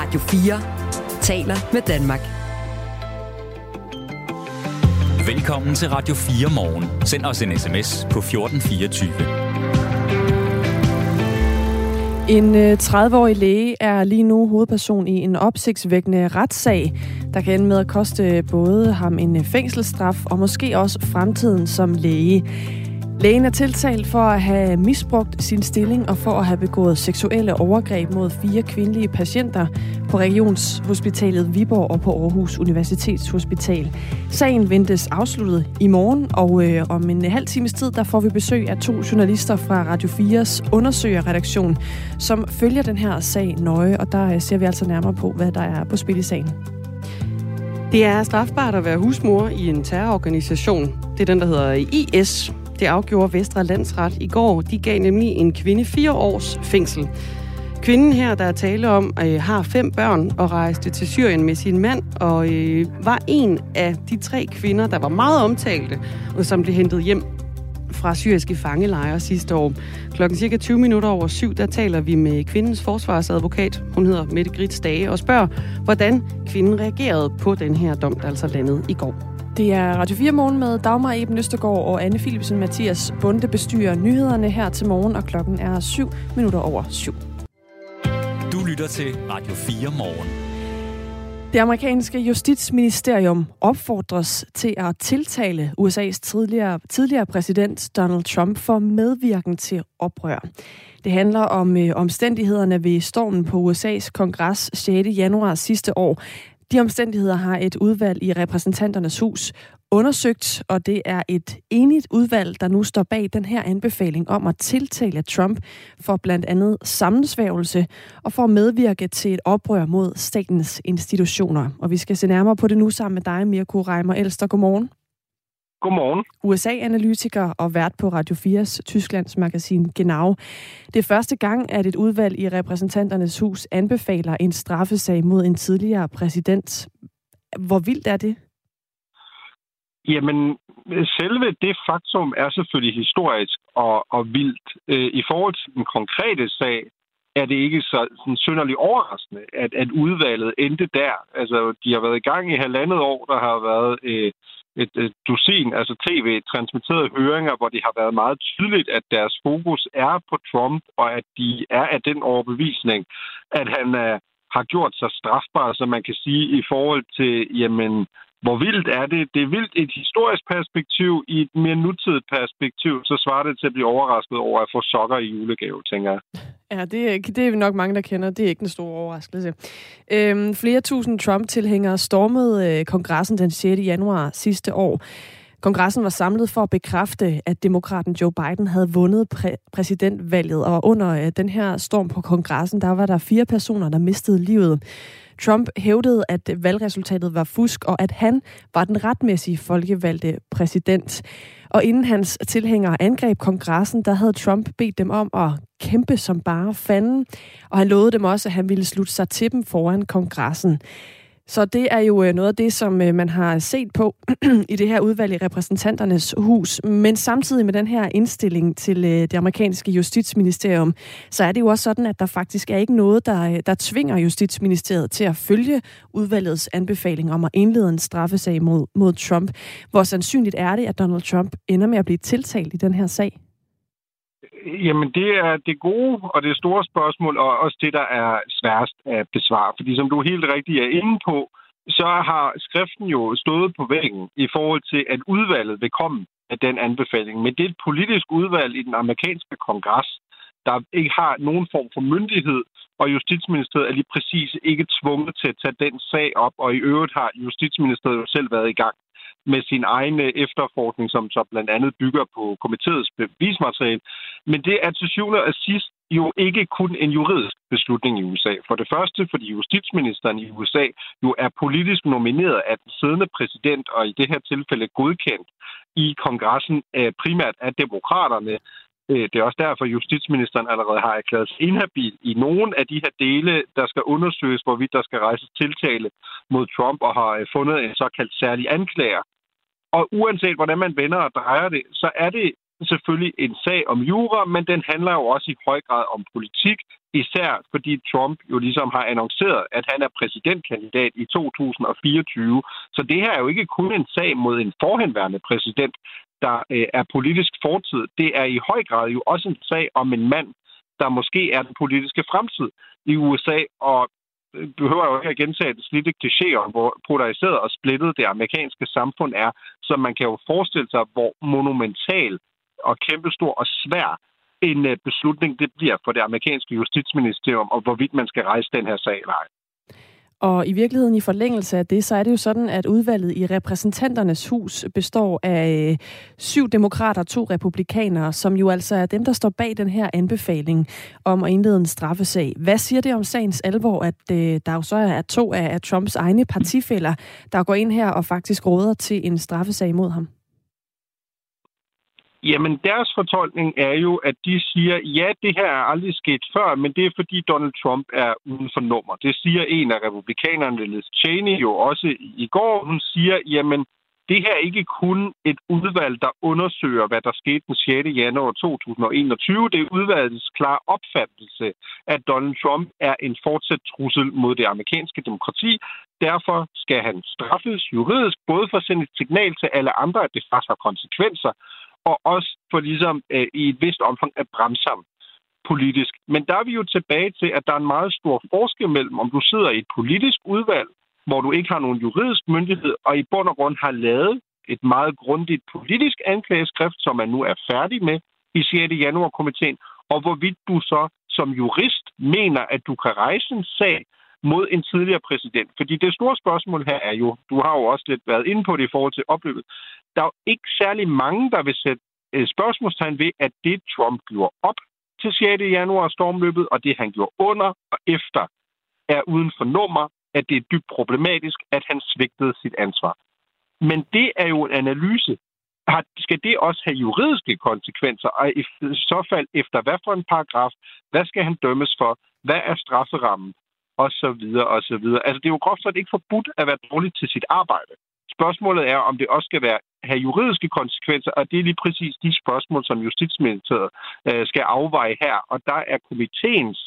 Radio 4 taler med Danmark. Velkommen til Radio 4 morgen. Send os en sms på 1424. En 30-årig øh, læge er lige nu hovedperson i en opsigtsvækkende retssag, der kan ende med at koste både ham en fængselsstraf og måske også fremtiden som læge. Lægen er tiltalt for at have misbrugt sin stilling og for at have begået seksuelle overgreb mod fire kvindelige patienter på Regionshospitalet Viborg og på Aarhus Universitetshospital. Sagen ventes afsluttet i morgen, og øh, om en halv times tid der får vi besøg af to journalister fra Radio 4's undersøgerredaktion, som følger den her sag nøje, og der øh, ser vi altså nærmere på, hvad der er på spil i sagen. Det er strafbart at være husmor i en terrororganisation. Det er den, der hedder IS, det afgjorde Vestre Landsret i går. De gav nemlig en kvinde fire års fængsel. Kvinden her, der er tale om, øh, har fem børn og rejste til Syrien med sin mand, og øh, var en af de tre kvinder, der var meget omtalte, og som blev hentet hjem fra syriske fangelejre sidste år. Klokken cirka 20 minutter over syv, der taler vi med kvindens forsvarsadvokat, hun hedder Mette Grits Dage, og spørger, hvordan kvinden reagerede på den her dom, der altså landede i går. Det er Radio 4 morgen med Dagmar Eben Østergaard og Anne Philipsen Mathias Bunde bestyrer nyhederne her til morgen, og klokken er 7 minutter over 7. Du lytter til Radio 4 morgen. Det amerikanske justitsministerium opfordres til at tiltale USA's tidligere, tidligere præsident Donald Trump for medvirken til oprør. Det handler om øh, omstændighederne ved stormen på USA's kongres 6. januar sidste år, de omstændigheder har et udvalg i repræsentanternes hus undersøgt, og det er et enigt udvalg, der nu står bag den her anbefaling om at tiltale Trump for blandt andet sammensværgelse og for at medvirke til et oprør mod statens institutioner. Og vi skal se nærmere på det nu sammen med dig, Mirko Reimer Elster. Godmorgen. Godmorgen. USA-analytiker og vært på Radio 4's Tysklands magasin Genau. Det er første gang, at et udvalg i repræsentanternes hus anbefaler en straffesag mod en tidligere præsident. Hvor vildt er det? Jamen, selve det faktum er selvfølgelig historisk og, og vildt. Øh, I forhold til den konkrete sag, er det ikke så sådan synderligt overraskende, at, at udvalget endte der. Altså, de har været i gang i halvandet år, der har været øh, et, et dusin, altså tv-transmitterede høringer, hvor det har været meget tydeligt, at deres fokus er på Trump, og at de er af den overbevisning, at han uh, har gjort sig strafbar, som man kan sige, i forhold til, jamen, hvor vildt er det? Det er vildt i et historisk perspektiv. I et mere nutidigt perspektiv, så svarer det til at blive overrasket over at få sokker i julegave, tænker jeg. Ja, det er, det er nok mange, der kender. Det er ikke en stor overraskelse. Øhm, flere tusind Trump-tilhængere stormede øh, kongressen den 6. januar sidste år. Kongressen var samlet for at bekræfte, at demokraten Joe Biden havde vundet præ- præsidentvalget, og under øh, den her storm på kongressen, der var der fire personer, der mistede livet. Trump hævdede, at valgresultatet var fusk, og at han var den retmæssige folkevalgte præsident. Og inden hans tilhængere angreb kongressen, der havde Trump bedt dem om at kæmpe som bare fanden, og han lovede dem også, at han ville slutte sig til dem foran kongressen. Så det er jo øh, noget af det, som øh, man har set på i det her udvalg i repræsentanternes hus. Men samtidig med den her indstilling til øh, det amerikanske justitsministerium, så er det jo også sådan, at der faktisk er ikke noget, der, der tvinger justitsministeriet til at følge udvalgets anbefaling om at indlede en straffesag mod, mod Trump. Hvor sandsynligt er det, at Donald Trump ender med at blive tiltalt i den her sag? Jamen, det er det gode og det store spørgsmål, og også det, der er sværest at besvare. Fordi som du helt rigtigt er inde på, så har skriften jo stået på væggen i forhold til, at udvalget vil komme af den anbefaling. Men det er et politisk udvalg i den amerikanske kongres, der ikke har nogen form for myndighed, og Justitsministeriet er lige præcis ikke tvunget til at tage den sag op, og i øvrigt har Justitsministeriet jo selv været i gang med sin egen øh, efterforskning, som så blandt andet bygger på komiteets bevismateriale. Men det er til syvende og sidst jo ikke kun en juridisk beslutning i USA. For det første, fordi justitsministeren i USA jo er politisk nomineret af den siddende præsident, og i det her tilfælde godkendt i kongressen øh, primært af demokraterne. Øh, det er også derfor, at justitsministeren allerede har erklæret sig inhabil i nogle af de her dele, der skal undersøges, hvorvidt der skal rejses tiltale mod Trump, og har øh, fundet en såkaldt særlig anklager og uanset hvordan man vender og drejer det, så er det selvfølgelig en sag om jura, men den handler jo også i høj grad om politik. især fordi Trump jo ligesom har annonceret, at han er præsidentkandidat i 2024. Så det her er jo ikke kun en sag mod en forhenværende præsident, der øh, er politisk fortid. Det er i høj grad jo også en sag om en mand, der måske er den politiske fremtid i USA, og øh, behøver jo ikke at gentage det slidte klichéer, hvor polariseret og splittet det amerikanske samfund er. Så man kan jo forestille sig, hvor monumental og kæmpestor og svær en øh, beslutning det bliver for det amerikanske justitsministerium, og hvorvidt man skal rejse den her sag eller ej. Og i virkeligheden i forlængelse af det, så er det jo sådan, at udvalget i repræsentanternes hus består af øh, syv demokrater og to republikanere, som jo altså er dem, der står bag den her anbefaling om at indlede en straffesag. Hvad siger det om sagens alvor, at øh, der jo så er to af Trumps egne partifælder, der går ind her og faktisk råder til en straffesag mod ham? Jamen, deres fortolkning er jo, at de siger, ja, det her er aldrig sket før, men det er fordi Donald Trump er uden for nummer. Det siger en af republikanerne, Liz Cheney, jo også i går. Hun siger, jamen, det her er ikke kun et udvalg, der undersøger, hvad der skete den 6. januar 2021. Det er udvalgets klare opfattelse, at Donald Trump er en fortsat trussel mod det amerikanske demokrati. Derfor skal han straffes juridisk, både for at sende et signal til alle andre, at det faktisk har konsekvenser, og også for ligesom øh, i et vist omfang at bremse ham politisk. Men der er vi jo tilbage til, at der er en meget stor forskel mellem, om du sidder i et politisk udvalg, hvor du ikke har nogen juridisk myndighed, og i bund og grund har lavet et meget grundigt politisk anklageskrift, som man nu er færdig med i 6. januar-komiteen, og hvorvidt du så som jurist mener, at du kan rejse en sag mod en tidligere præsident. Fordi det store spørgsmål her er jo, du har jo også lidt været inde på det i forhold til opløbet, der er jo ikke særlig mange, der vil sætte øh, spørgsmålstegn ved, at det Trump gjorde op til 6. januar stormløbet, og det han gjorde under og efter, er uden for nummer, at det er dybt problematisk, at han svigtede sit ansvar. Men det er jo en analyse. Skal det også have juridiske konsekvenser? Og i så fald efter hvad for en paragraf? Hvad skal han dømmes for? Hvad er strafferammen? Og så videre, og så videre. Altså, det er jo groft sagt ikke forbudt at være dårlig til sit arbejde. Spørgsmålet er, om det også skal være, have juridiske konsekvenser, og det er lige præcis de spørgsmål, som Justitsministeriet øh, skal afveje her. Og der er komiteens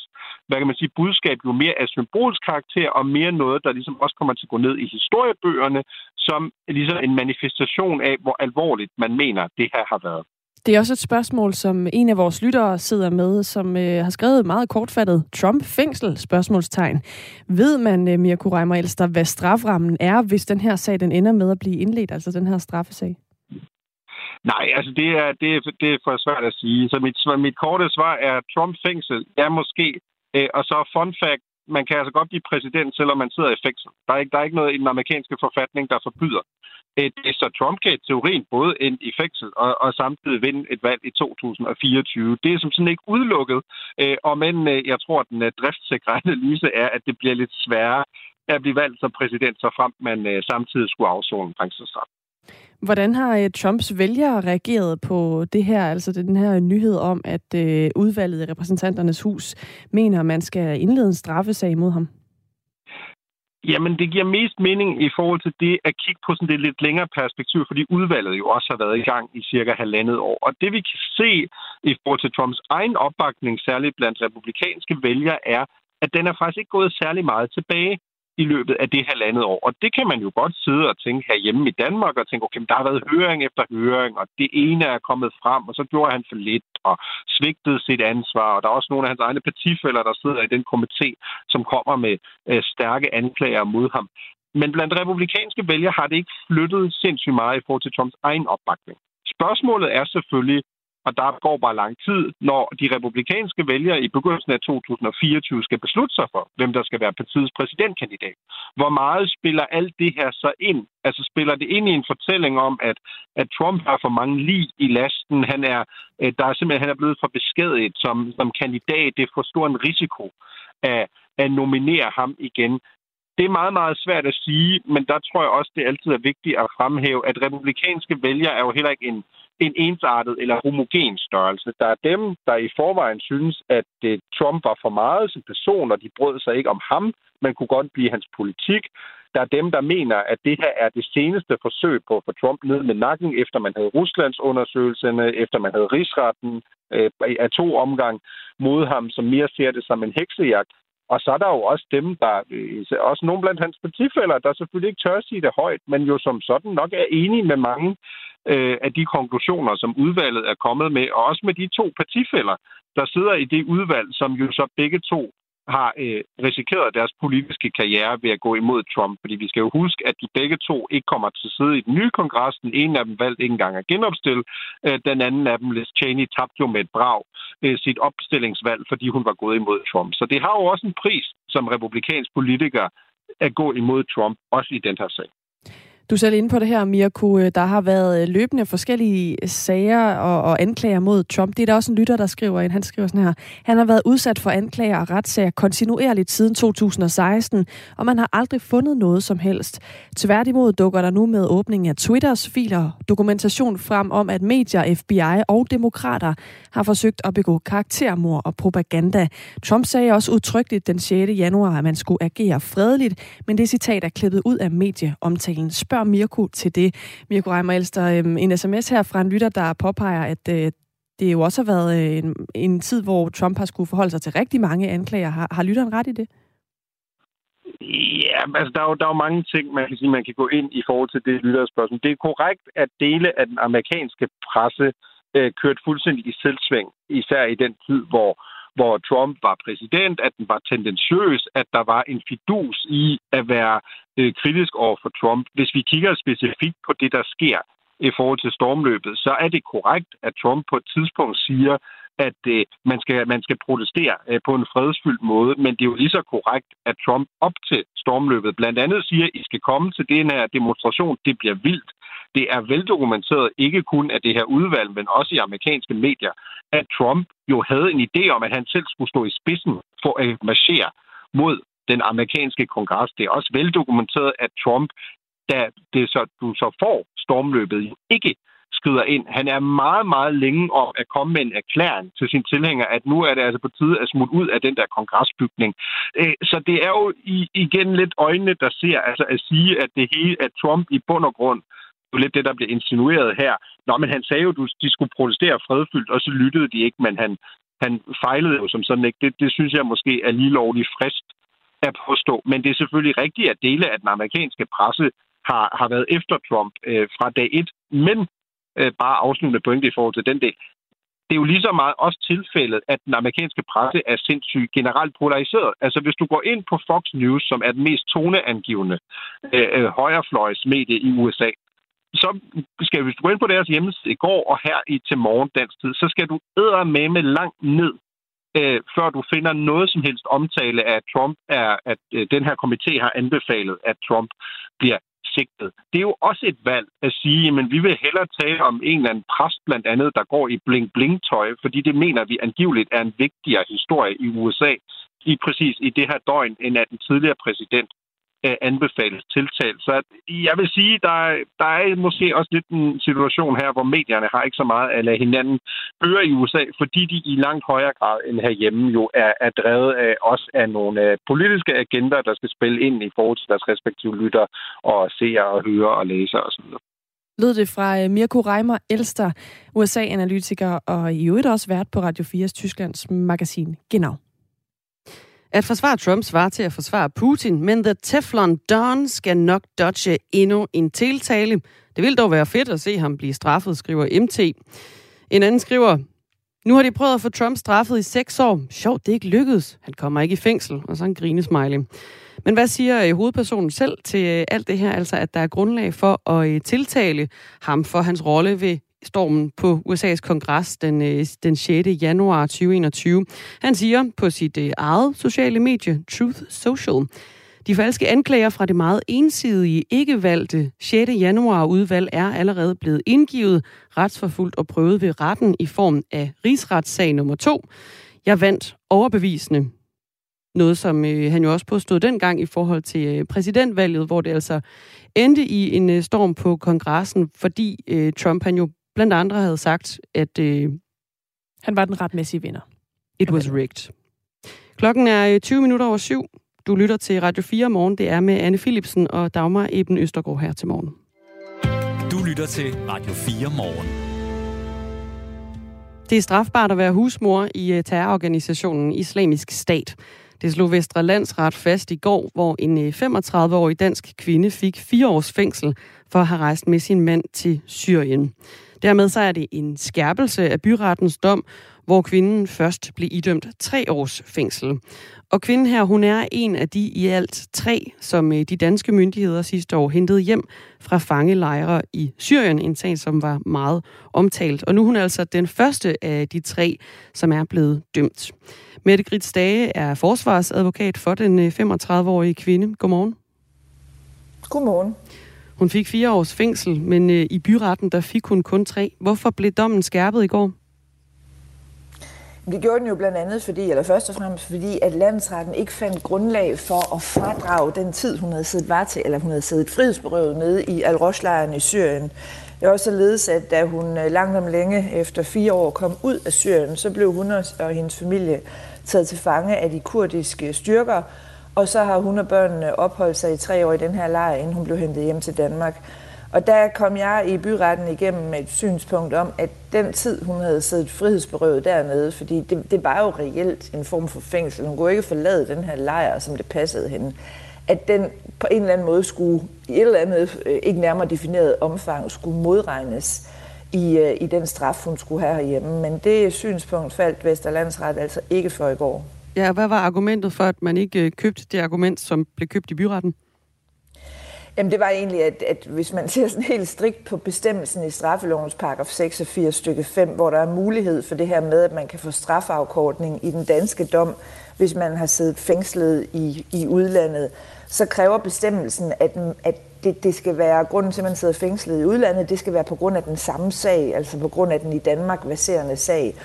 hvad kan man sige, budskab jo mere af symbolsk karakter, og mere noget, der ligesom også kommer til at gå ned i historiebøgerne, som ligesom en manifestation af, hvor alvorligt man mener, det her har været. Det er også et spørgsmål, som en af vores lyttere sidder med, som øh, har skrevet meget kortfattet Trump-fængsel, spørgsmålstegn. Ved man, øh, Mirko Reimer Elster, hvad straframmen er, hvis den her sag den ender med at blive indledt, altså den her straffesag? Nej, altså det er, det, er, det er for svært at sige. Så mit, mit korte svar er, Trump-fængsel er måske, øh, og så fun fact, man kan altså godt blive præsident, selvom man sidder i fængsel. Der er ikke, der er ikke noget i den amerikanske forfatning, der forbyder et så Trump kan i teorien både ind i fængsel og, og samtidig vinde et valg i 2024. Det er som sådan ikke udelukket, øh, og men øh, jeg tror, at den øh, driftsikre analyse er, at det bliver lidt sværere at blive valgt som præsident, så frem man øh, samtidig skulle afzone en fængselsstraf. Hvordan har øh, Trumps vælgere reageret på det her, altså den her nyhed om, at øh, udvalget i repræsentanternes hus mener, at man skal indlede en straffesag mod ham? Jamen, det giver mest mening i forhold til det at kigge på sådan det lidt længere perspektiv, fordi udvalget jo også har været i gang i cirka halvandet år. Og det vi kan se i forhold til Trumps egen opbakning, særligt blandt republikanske vælgere, er, at den er faktisk ikke gået særlig meget tilbage i løbet af det halvandet år. Og det kan man jo godt sidde og tænke herhjemme i Danmark og tænke, okay, der har været høring efter høring, og det ene er kommet frem, og så gjorde han for lidt og svigtede sit ansvar. Og der er også nogle af hans egne partifælder, der sidder i den komité, som kommer med øh, stærke anklager mod ham. Men blandt republikanske vælgere har det ikke flyttet sindssygt meget i forhold til Trumps egen opbakning. Spørgsmålet er selvfølgelig, og der går bare lang tid, når de republikanske vælgere i begyndelsen af 2024 skal beslutte sig for, hvem der skal være partiets præsidentkandidat. Hvor meget spiller alt det her så ind? Altså spiller det ind i en fortælling om, at, at Trump har for mange lige i lasten. Han er, øh, der er simpelthen han er blevet for beskadiget som, som kandidat. Det er for stor en risiko at, at nominere ham igen. Det er meget, meget svært at sige, men der tror jeg også, det altid er vigtigt at fremhæve, at republikanske vælgere er jo heller ikke en, en ensartet eller homogen størrelse. Der er dem, der i forvejen synes, at øh, Trump var for meget som person, og de brød sig ikke om ham, men kunne godt blive hans politik. Der er dem, der mener, at det her er det seneste forsøg på at få Trump ned med nakken, efter man havde Ruslands undersøgelserne, efter man havde rigsretten, øh, af to omgang mod ham, som mere ser det som en heksejagt. Og så er der jo også dem, der, øh, også nogle blandt hans partifælder, der selvfølgelig ikke tør sige det højt, men jo som sådan nok er enige med mange øh, af de konklusioner, som udvalget er kommet med, og også med de to partifælder, der sidder i det udvalg, som jo så begge to har øh, risikeret deres politiske karriere ved at gå imod Trump. Fordi vi skal jo huske, at de begge to ikke kommer til at sidde i den nye kongres. Den ene af dem valgte ikke engang at genopstille. Øh, den anden af dem, Liz Cheney, tabte jo med et brag øh, sit opstillingsvalg, fordi hun var gået imod Trump. Så det har jo også en pris som republikansk politiker at gå imod Trump, også i den her sag. Du er selv inde på det her, Mirko. Øh, der har været øh, løbende forskellige øh, sager og, og anklager mod Trump. Det er der også en lytter, der skriver ind. Han skriver sådan her. Han har været udsat for anklager og retssager kontinuerligt siden 2016, og man har aldrig fundet noget som helst. Tværtimod dukker der nu med åbningen af Twitters filer dokumentation frem om, at medier, FBI og demokrater har forsøgt at begå karaktermord og propaganda. Trump sagde også udtrykkeligt den 6. januar, at man skulle agere fredeligt, men det citat er klippet ud af medieomtalen. Spørg spørger Mirko til det. Mirko Reimer Elster, øhm, en sms her fra en lytter, der påpeger, at øh, det jo også har været øh, en, en tid, hvor Trump har skulle forholde sig til rigtig mange anklager. Har, har lytteren ret i det? Ja, altså der er, jo, der er jo mange ting, man kan sige, man kan gå ind i forhold til det lytterspørgsmål. Det er korrekt, at dele af den amerikanske presse øh, kørte fuldstændig i selvsving, især i den tid, hvor hvor Trump var præsident, at den var tendensiøs, at der var en fidus i at være øh, kritisk over for Trump. Hvis vi kigger specifikt på det, der sker i forhold til stormløbet, så er det korrekt, at Trump på et tidspunkt siger, at øh, man, skal, man skal protestere øh, på en fredsfyldt måde, men det er jo lige så korrekt, at Trump op til stormløbet blandt andet siger, at I skal komme til den her demonstration, det bliver vildt. Det er veldokumenteret ikke kun af det her udvalg, men også i amerikanske medier, at Trump jo havde en idé om, at han selv skulle stå i spidsen for at marchere mod den amerikanske kongres. Det er også veldokumenteret, at Trump, da det så, du så får stormløbet, ikke skrider ind. Han er meget, meget længe om at komme med en erklæring til sin tilhænger, at nu er det altså på tide at smutte ud af den der kongresbygning. Øh, så det er jo igen lidt øjnene, der ser, altså at sige, at det hele, at Trump i bund og grund jo lidt det, der bliver insinueret her. Nå, men han sagde jo, at de skulle protestere fredfyldt, og så lyttede de ikke, men han, han fejlede jo som sådan ikke. Det, det synes jeg måske er lige lovligt frist at påstå. Men det er selvfølgelig rigtigt, at dele af den amerikanske presse har, har været efter Trump øh, fra dag et. Men øh, bare afsluttende pointe i forhold til den del. Det er jo lige så meget også tilfældet, at den amerikanske presse er sindssygt generelt polariseret. Altså hvis du går ind på Fox News, som er den mest toneangivende øh, øh højrefløjs højrefløjsmedie i USA, så skal hvis du gå ind på deres hjemmeside i går og her i til morgen dansk tid, så skal du med med langt ned, øh, før du finder noget som helst omtale af, at Trump er, at øh, den her komité har anbefalet, at Trump bliver sigtet. Det er jo også et valg at sige, men vi vil hellere tale om en eller anden præst blandt andet, der går i bling-bling-tøj, fordi det mener vi angiveligt er en vigtigere historie i USA i præcis i det her døgn, end at den tidligere præsident Øh, anbefales tiltalt. Så jeg vil sige, der, der er måske også lidt en situation her, hvor medierne har ikke så meget at lade hinanden høre i USA, fordi de i langt højere grad end herhjemme jo er, er drevet af også af nogle øh, politiske agenter, der skal spille ind i forhold til deres respektive lytter og seere og høre og læse osv. Lød det fra øh, Mirko Reimer Elster, USA-analytiker og i øvrigt også vært på Radio 4's Tysklands magasin Genau. At forsvare Trump svarer til at forsvare Putin, men The Teflon Don skal nok dodge endnu en tiltale. Det vil dog være fedt at se ham blive straffet, skriver MT. En anden skriver, nu har de prøvet at få Trump straffet i seks år. Sjovt, det er ikke lykkedes. Han kommer ikke i fængsel. Og så en grinesmiley. Men hvad siger øh, hovedpersonen selv til øh, alt det her? Altså, at der er grundlag for at øh, tiltale ham for hans rolle ved stormen på USA's kongres den, øh, den 6. januar 2021. Han siger på sit øh, eget sociale medie, Truth Social, de falske anklager fra det meget ensidige, ikke valgte 6. januar udvalg er allerede blevet indgivet, retsforfulgt og prøvet ved retten i form af rigsretssag nummer 2. Jeg vandt overbevisende. Noget, som øh, han jo også påstod dengang i forhold til øh, præsidentvalget, hvor det altså endte i en øh, storm på kongressen, fordi øh, Trump han jo blandt andre havde sagt, at... Øh, Han var den retmæssige vinder. It was rigged. Klokken er 20 øh, minutter over syv. Du lytter til Radio 4 morgen. Det er med Anne Philipsen og Dagmar Eben Østergaard her til morgen. Du lytter til Radio 4 morgen. Det er strafbart at være husmor i øh, terrororganisationen Islamisk Stat. Det slog Vestre Landsret fast i går, hvor en 35-årig øh, dansk kvinde fik fire års fængsel for at have rejst med sin mand til Syrien. Dermed så er det en skærpelse af byrettens dom, hvor kvinden først blev idømt tre års fængsel. Og kvinden her, hun er en af de i alt tre, som øh, de danske myndigheder sidste år hentede hjem fra fangelejre i Syrien, en sag, som var meget omtalt. Og nu er hun altså den første af de tre, som er blevet dømt. Mette Grits Stage er forsvarsadvokat for den øh, 35-årige kvinde. Godmorgen. Godmorgen. Hun fik fire års fængsel, men øh, i byretten der fik hun kun tre. Hvorfor blev dommen skærpet i går? Det gjorde den jo blandt andet fordi, eller først og fremmest fordi, at landsretten ikke fandt grundlag for at fradrage den tid, hun havde siddet var til, eller hun havde siddet frihedsberøvet nede i al i Syrien. Det er også således, at da hun øh, langt om længe efter fire år kom ud af Syrien, så blev hun og hendes familie taget til fange af de kurdiske styrker, og så har hun og børnene opholdt sig i tre år i den her lejr, inden hun blev hentet hjem til Danmark. Og der kom jeg i byretten igennem med et synspunkt om, at den tid, hun havde siddet frihedsberøvet dernede, fordi det, det var jo reelt en form for fængsel. Hun kunne ikke forlade den her lejr, som det passede hende. At den på en eller anden måde skulle, i et eller andet øh, ikke nærmere defineret omfang, skulle modregnes i, øh, i den straf, hun skulle have herhjemme. Men det synspunkt faldt Vesterlandsret altså ikke for i går. Ja, hvad var argumentet for, at man ikke øh, købte det argument, som blev købt i byretten? Jamen det var egentlig, at, at hvis man ser sådan helt strikt på bestemmelsen i straffelovens paragraf 86 stykke 5, hvor der er mulighed for det her med, at man kan få strafafkortning i den danske dom, hvis man har siddet fængslet i, i udlandet, så kræver bestemmelsen, at, at det, det skal være, grunden til, at man sidder fængslet i udlandet, det skal være på grund af den samme sag, altså på grund af den i Danmark baserende sag.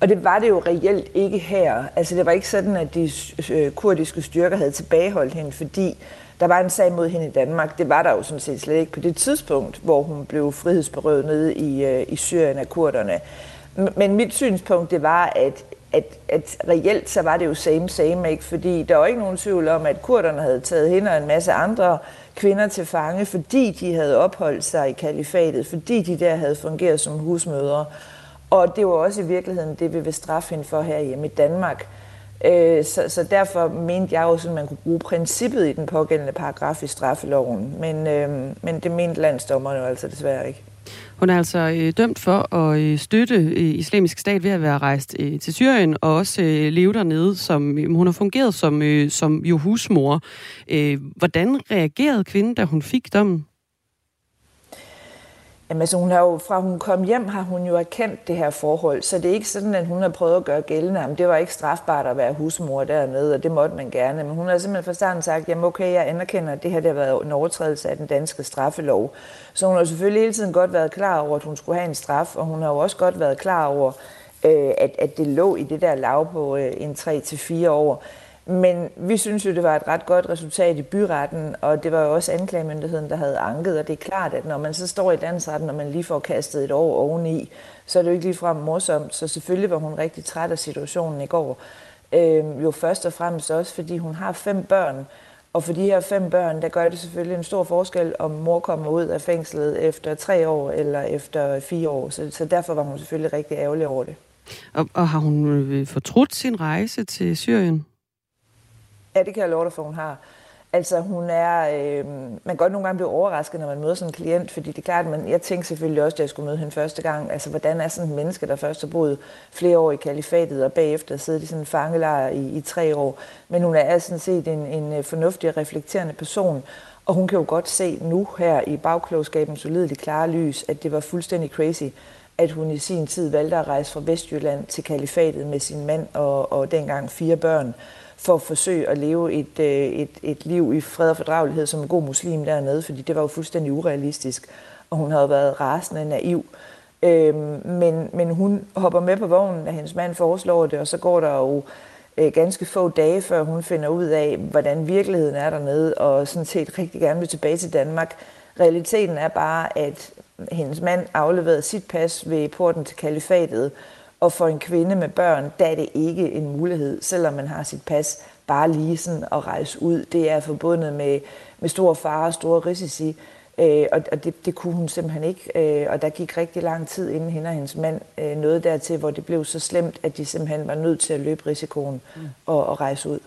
Og det var det jo reelt ikke her. Altså det var ikke sådan, at de øh, kurdiske styrker havde tilbageholdt hende, fordi der var en sag mod hende i Danmark. Det var der jo sådan set slet ikke på det tidspunkt, hvor hun blev frihedsberøvet nede i, øh, i Syrien af kurderne. Men mit synspunkt, det var, at, at, at reelt så var det jo same same, ikke? fordi der var ikke nogen tvivl om, at kurderne havde taget hende og en masse andre kvinder til fange, fordi de havde opholdt sig i kalifatet, fordi de der havde fungeret som husmødre. Og det var også i virkeligheden det, vi vil straffe hende for her hjemme i Danmark. Øh, så, så derfor mente jeg også, at man kunne bruge princippet i den pågældende paragraf i straffeloven. Men, øh, men det mente landsdommerne jo altså desværre ikke. Hun er altså øh, dømt for at øh, støtte øh, islamisk stat ved at være rejst øh, til Syrien og også øh, leve dernede. Som, øh, hun har fungeret som, øh, som jo husmor. Øh, hvordan reagerede kvinden, da hun fik dommen? Jamen, altså, hun har jo, fra hun kom hjem, har hun jo erkendt det her forhold, så det er ikke sådan, at hun har prøvet at gøre gældende, om det var ikke strafbart at være husmor dernede, og det måtte man gerne. Men hun har simpelthen fra starten sagt, jamen okay, jeg anerkender, at det her det har været en overtrædelse af den danske straffelov. Så hun har selvfølgelig hele tiden godt været klar over, at hun skulle have en straf, og hun har jo også godt været klar over, øh, at, at det lå i det der lav på øh, en 3-4 år. Men vi synes jo, det var et ret godt resultat i byretten, og det var jo også anklagemyndigheden, der havde anket, og det er klart, at når man så står i landsretten, og man lige får kastet et år oveni, så er det jo ikke ligefrem morsomt. Så selvfølgelig var hun rigtig træt af situationen i går. Øh, jo først og fremmest også, fordi hun har fem børn, og for de her fem børn, der gør det selvfølgelig en stor forskel, om mor kommer ud af fængslet efter tre år eller efter fire år. Så, så derfor var hun selvfølgelig rigtig ærgerlig over det. Og, og har hun øh, fortrudt sin rejse til Syrien? Ja, det kan jeg love dig for, hun har. Altså hun er, øh, man kan godt nogle gange blive overrasket, når man møder sådan en klient, fordi det er klart, men jeg tænkte selvfølgelig også, da jeg skulle møde hende første gang. Altså hvordan er sådan en menneske, der først har boet flere år i kalifatet, og bagefter siddet i sådan en fangelejr i, i tre år. Men hun er sådan set en, en øh, fornuftig og reflekterende person, og hun kan jo godt se nu her i bagklogskabens ulideligt klare lys, at det var fuldstændig crazy, at hun i sin tid valgte at rejse fra Vestjylland til kalifatet med sin mand og, og dengang fire børn for at forsøge at leve et, øh, et, et liv i fred og fordragelighed som en god muslim dernede, fordi det var jo fuldstændig urealistisk, og hun havde været rasende naiv. Øhm, men, men hun hopper med på vognen, da hendes mand foreslår det, og så går der jo øh, ganske få dage, før hun finder ud af, hvordan virkeligheden er dernede, og sådan set rigtig gerne vil tilbage til Danmark. Realiteten er bare, at hendes mand afleverede sit pas ved porten til kalifatet, og for en kvinde med børn, der er det ikke en mulighed, selvom man har sit pas, bare lige sådan at rejse ud. Det er forbundet med, med store fare og store risici. Øh, og og det, det kunne hun simpelthen ikke. Øh, og der gik rigtig lang tid, inden hende og hendes mand øh, nåede dertil, hvor det blev så slemt, at de simpelthen var nødt til at løbe risikoen mm. og, og rejse ud.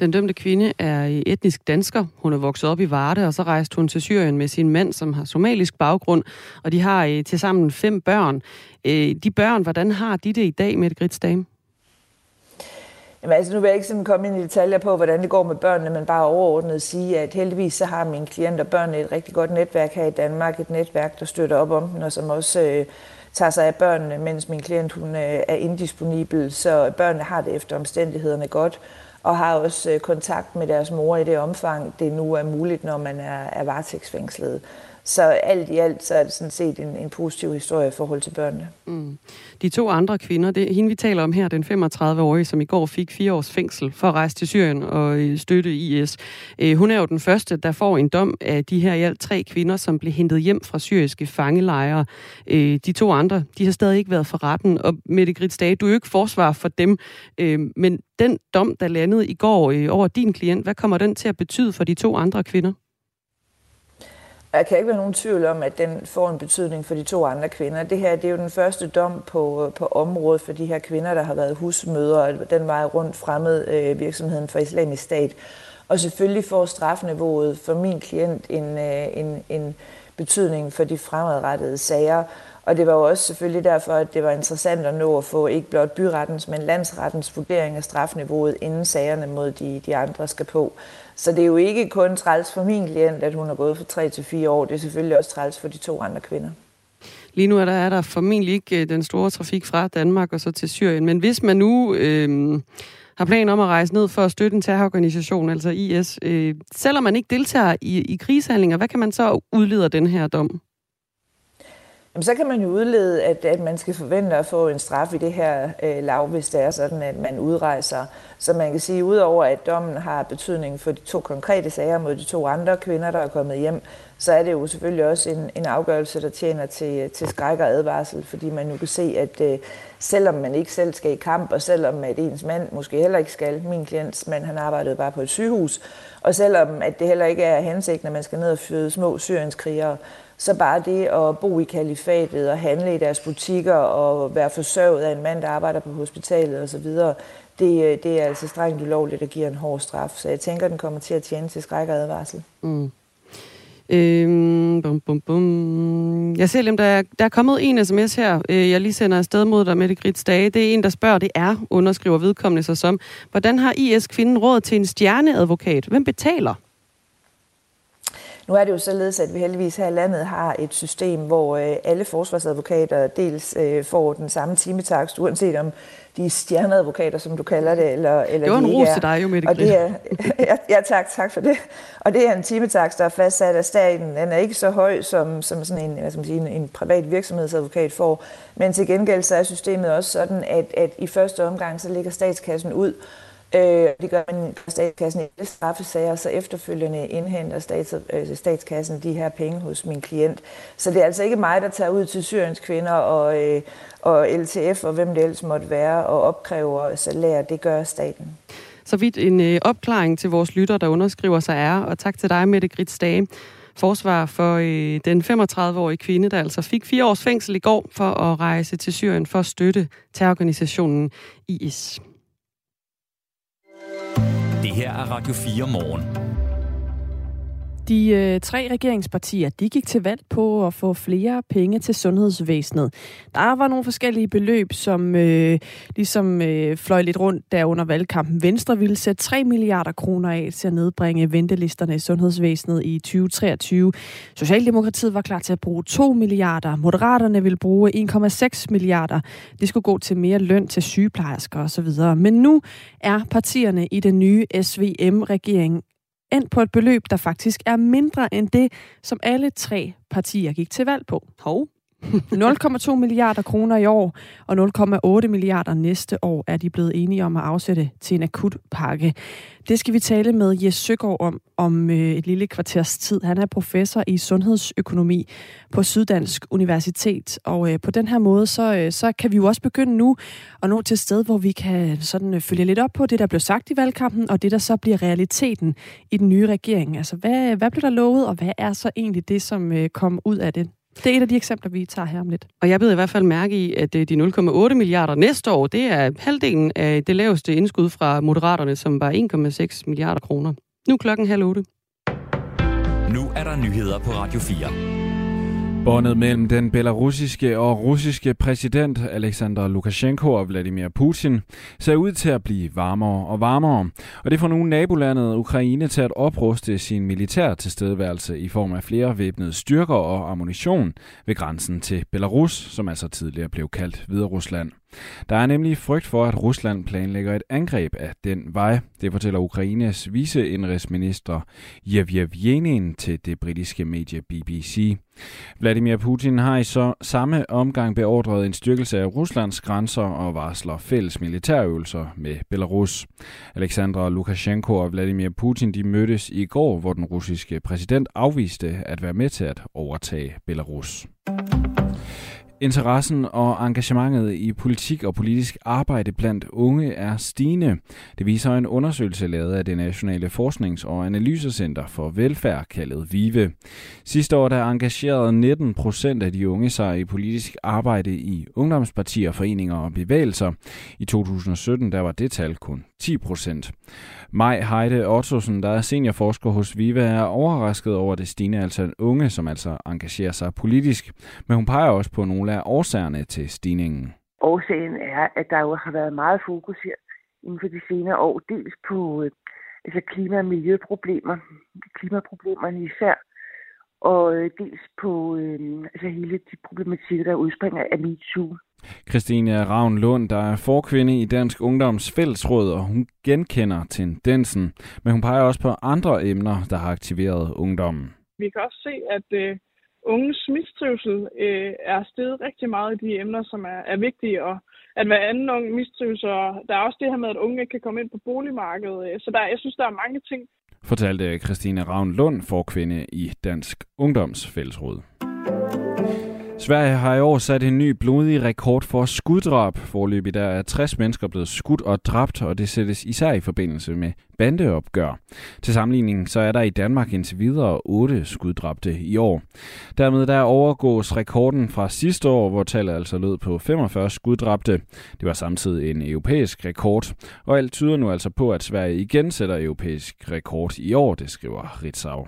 Den dømte kvinde er etnisk dansker. Hun er vokset op i Varde, og så rejste hun til Syrien med sin mand, som har somalisk baggrund. Og de har øh, til sammen fem børn. Øh, de børn, hvordan har de det i dag med et gritsdame? Jamen, altså, nu vil jeg ikke sådan komme ind i detaljer på, hvordan det går med børnene, men bare overordnet sige, at heldigvis så har mine klienter og børnene et rigtig godt netværk her i Danmark. Et netværk, der støtter op om dem, og som også øh, tager sig af børnene, mens min klient hun, øh, er indisponibel. Så børnene har det efter omstændighederne godt, og har også øh, kontakt med deres mor i det omfang, det nu er muligt, når man er, er varetægtsfængslet. Så alt i alt, så er det sådan set en, en positiv historie i forhold til børnene. Mm. De to andre kvinder, det er hende, vi taler om her, den 35-årige, som i går fik fire års fængsel for at rejse til Syrien og øh, støtte IS. Øh, hun er jo den første, der får en dom af de her i alt tre kvinder, som blev hentet hjem fra syriske fangelejre. Øh, de to andre, de har stadig ikke været for retten, og Mette Gritsdage, du er jo ikke forsvar for dem, men den dom, der landede i går over din klient, hvad kommer den til at betyde for de to andre kvinder? Jeg kan ikke være nogen tvivl om, at den får en betydning for de to andre kvinder. Det her det er jo den første dom på, på området for de her kvinder, der har været husmøder, og den vej rundt fremmed øh, virksomheden for islamisk stat. Og selvfølgelig får strafniveauet for min klient en, øh, en, en betydning for de fremadrettede sager. Og det var jo også selvfølgelig derfor, at det var interessant at nå at få ikke blot byrettens, men landsrettens vurdering af strafniveauet, inden sagerne mod de, de andre skal på. Så det er jo ikke kun træls for min klient, at hun har gået fra 3 til 4 år. Det er selvfølgelig også træls for de to andre kvinder. Lige nu er der, er der formentlig ikke øh, den store trafik fra Danmark og så til Syrien. Men hvis man nu øh, har planer om at rejse ned for at støtte en terrororganisation, altså IS, øh, selvom man ikke deltager i, i krigshandlinger, hvad kan man så udlede af den her dom? Jamen, så kan man jo udlede, at, at man skal forvente at få en straf i det her øh, lav, hvis det er sådan, at man udrejser. Så man kan sige, udover at dommen har betydning for de to konkrete sager mod de to andre kvinder, der er kommet hjem, så er det jo selvfølgelig også en, en afgørelse, der tjener til, til skræk og advarsel, fordi man jo kan se, at øh, selvom man ikke selv skal i kamp, og selvom at ens mand måske heller ikke skal, min klients mand, han arbejdede bare på et sygehus, og selvom at det heller ikke er hensigten, at man skal ned og føde små syrienskrigere, så bare det at bo i kalifatet og handle i deres butikker og være forsørget af en mand, der arbejder på hospitalet osv., det, øh, det er altså strengt ulovligt at give en hård straf. Så jeg tænker, den kommer til at tjene til skræk og advarsel. Mm. Øhm, bum, bum, bum. Jeg ser, der er, der er kommet en sms her, øh, jeg lige sender afsted mod dig, Mette Grits Dage. Det er en, der spørger, det er, underskriver vedkommende sig som, hvordan har IS-kvinden råd til en stjerneadvokat? Hvem betaler? Nu er det jo således, at vi heldigvis her i landet har et system, hvor øh, alle forsvarsadvokater dels øh, får den samme timetakst, uanset om de er stjerneadvokater, som du kalder det, eller, eller det var en ros til dig, jo, Mette og det er, ja, tak, tak for det. Og det er en timetakst, der er fastsat af staten. Den er ikke så høj, som, som sådan en, hvad skal man sige, en, en privat virksomhedsadvokat får. Men til gengæld så er systemet også sådan, at, at i første omgang, så ligger statskassen ud Øh, det gør man i statskassen i alle straffesager, så efterfølgende indhenter stats, øh, statskassen de her penge hos min klient. Så det er altså ikke mig, der tager ud til Syriens kvinder og, øh, og LTF og hvem det ellers måtte være og opkræver salær. Det gør staten. Så vidt en øh, opklaring til vores lytter, der underskriver sig er, og tak til dig, Mette Grits Dage, forsvar for øh, den 35-årige kvinde, der altså fik fire års fængsel i går for at rejse til Syrien for at støtte terrororganisationen IS. Det her er Radio 4 morgen. De øh, tre regeringspartier de gik til valg på at få flere penge til sundhedsvæsenet. Der var nogle forskellige beløb, som øh, ligesom øh, fløj lidt rundt der under valgkampen. Venstre ville sætte 3 milliarder kroner af til at nedbringe ventelisterne i sundhedsvæsenet i 2023. Socialdemokratiet var klar til at bruge 2 milliarder. Moderaterne ville bruge 1,6 milliarder. Det skulle gå til mere løn til sygeplejersker osv. Men nu er partierne i den nye SVM-regering endt på et beløb, der faktisk er mindre end det, som alle tre partier gik til valg på. Hov, 0,2 milliarder kroner i år og 0,8 milliarder næste år er de blevet enige om at afsætte til en akut pakke. Det skal vi tale med Jes Søgaard om om øh, et lille kvarters tid. Han er professor i sundhedsøkonomi på Syddansk Universitet, og øh, på den her måde, så, øh, så kan vi jo også begynde nu at nå til et sted, hvor vi kan sådan følge lidt op på det, der blev sagt i valgkampen, og det, der så bliver realiteten i den nye regering. Altså, hvad, hvad blev der lovet, og hvad er så egentlig det, som kom ud af det? Det er et af de eksempler, vi tager her om lidt. Og jeg ved i hvert fald mærke i, at de 0,8 milliarder næste år, det er halvdelen af det laveste indskud fra Moderaterne, som var 1,6 milliarder kroner. Nu klokken halv otte. Nu er der nyheder på Radio 4. Båndet mellem den belarusiske og russiske præsident Alexander Lukashenko og Vladimir Putin ser ud til at blive varmere og varmere, og det får nu nabolandet Ukraine til at opruste sin militær tilstedeværelse i form af flere væbnede styrker og ammunition ved grænsen til Belarus, som altså tidligere blev kaldt Hviderusland. Rusland. Der er nemlig frygt for, at Rusland planlægger et angreb af den vej. Det fortæller Ukraines viceindrigsminister Yevgenin til det britiske medie BBC. Vladimir Putin har i så samme omgang beordret en styrkelse af Ruslands grænser og varsler fælles militærøvelser med Belarus. Alexander Lukashenko og Vladimir Putin de mødtes i går, hvor den russiske præsident afviste at være med til at overtage Belarus. Interessen og engagementet i politik og politisk arbejde blandt unge er stigende. Det viser en undersøgelse lavet af det Nationale Forsknings- og Analysecenter for Velfærd, kaldet VIVE. Sidste år der engagerede 19 procent af de unge sig i politisk arbejde i ungdomspartier, foreninger og bevægelser. I 2017 der var det tal kun 10 procent. Maj Heide Ottosen, der er seniorforsker hos VIVE, er overrasket over det stigende antal unge, som altså engagerer sig politisk. Men hun peger også på nogle af årsagerne til stigningen. Årsagen er, at der jo har været meget fokus her inden for de senere år, dels på øh, altså klima- og miljøproblemer, klimaproblemerne især, og øh, dels på øh, altså hele de problematikker, der udspringer af MeToo. Christine Ravn Lund, der er forkvinde i Dansk Ungdoms Fællesråd, og hun genkender tendensen, men hun peger også på andre emner, der har aktiveret ungdommen. Vi kan også se, at øh, unges mistrivsel øh, er steget rigtig meget i de emner, som er, er vigtige, og at hver anden ung mistrives, og der er også det her med, at unge ikke kan komme ind på boligmarkedet. Øh, så der, jeg synes, der er mange ting. Fortalte Christine Ravn Lund, forkvinde i Dansk Ungdoms Fællesråd. Sverige har i år sat en ny blodig rekord for skuddrab. Forløbig der er 60 mennesker blevet skudt og dræbt, og det sættes især i forbindelse med bandeopgør. Til sammenligning så er der i Danmark indtil videre 8 skuddrabte i år. Dermed der overgås rekorden fra sidste år, hvor tallet altså lød på 45 skuddrabte. Det var samtidig en europæisk rekord, og alt tyder nu altså på, at Sverige igen sætter europæisk rekord i år, det skriver Ritzau.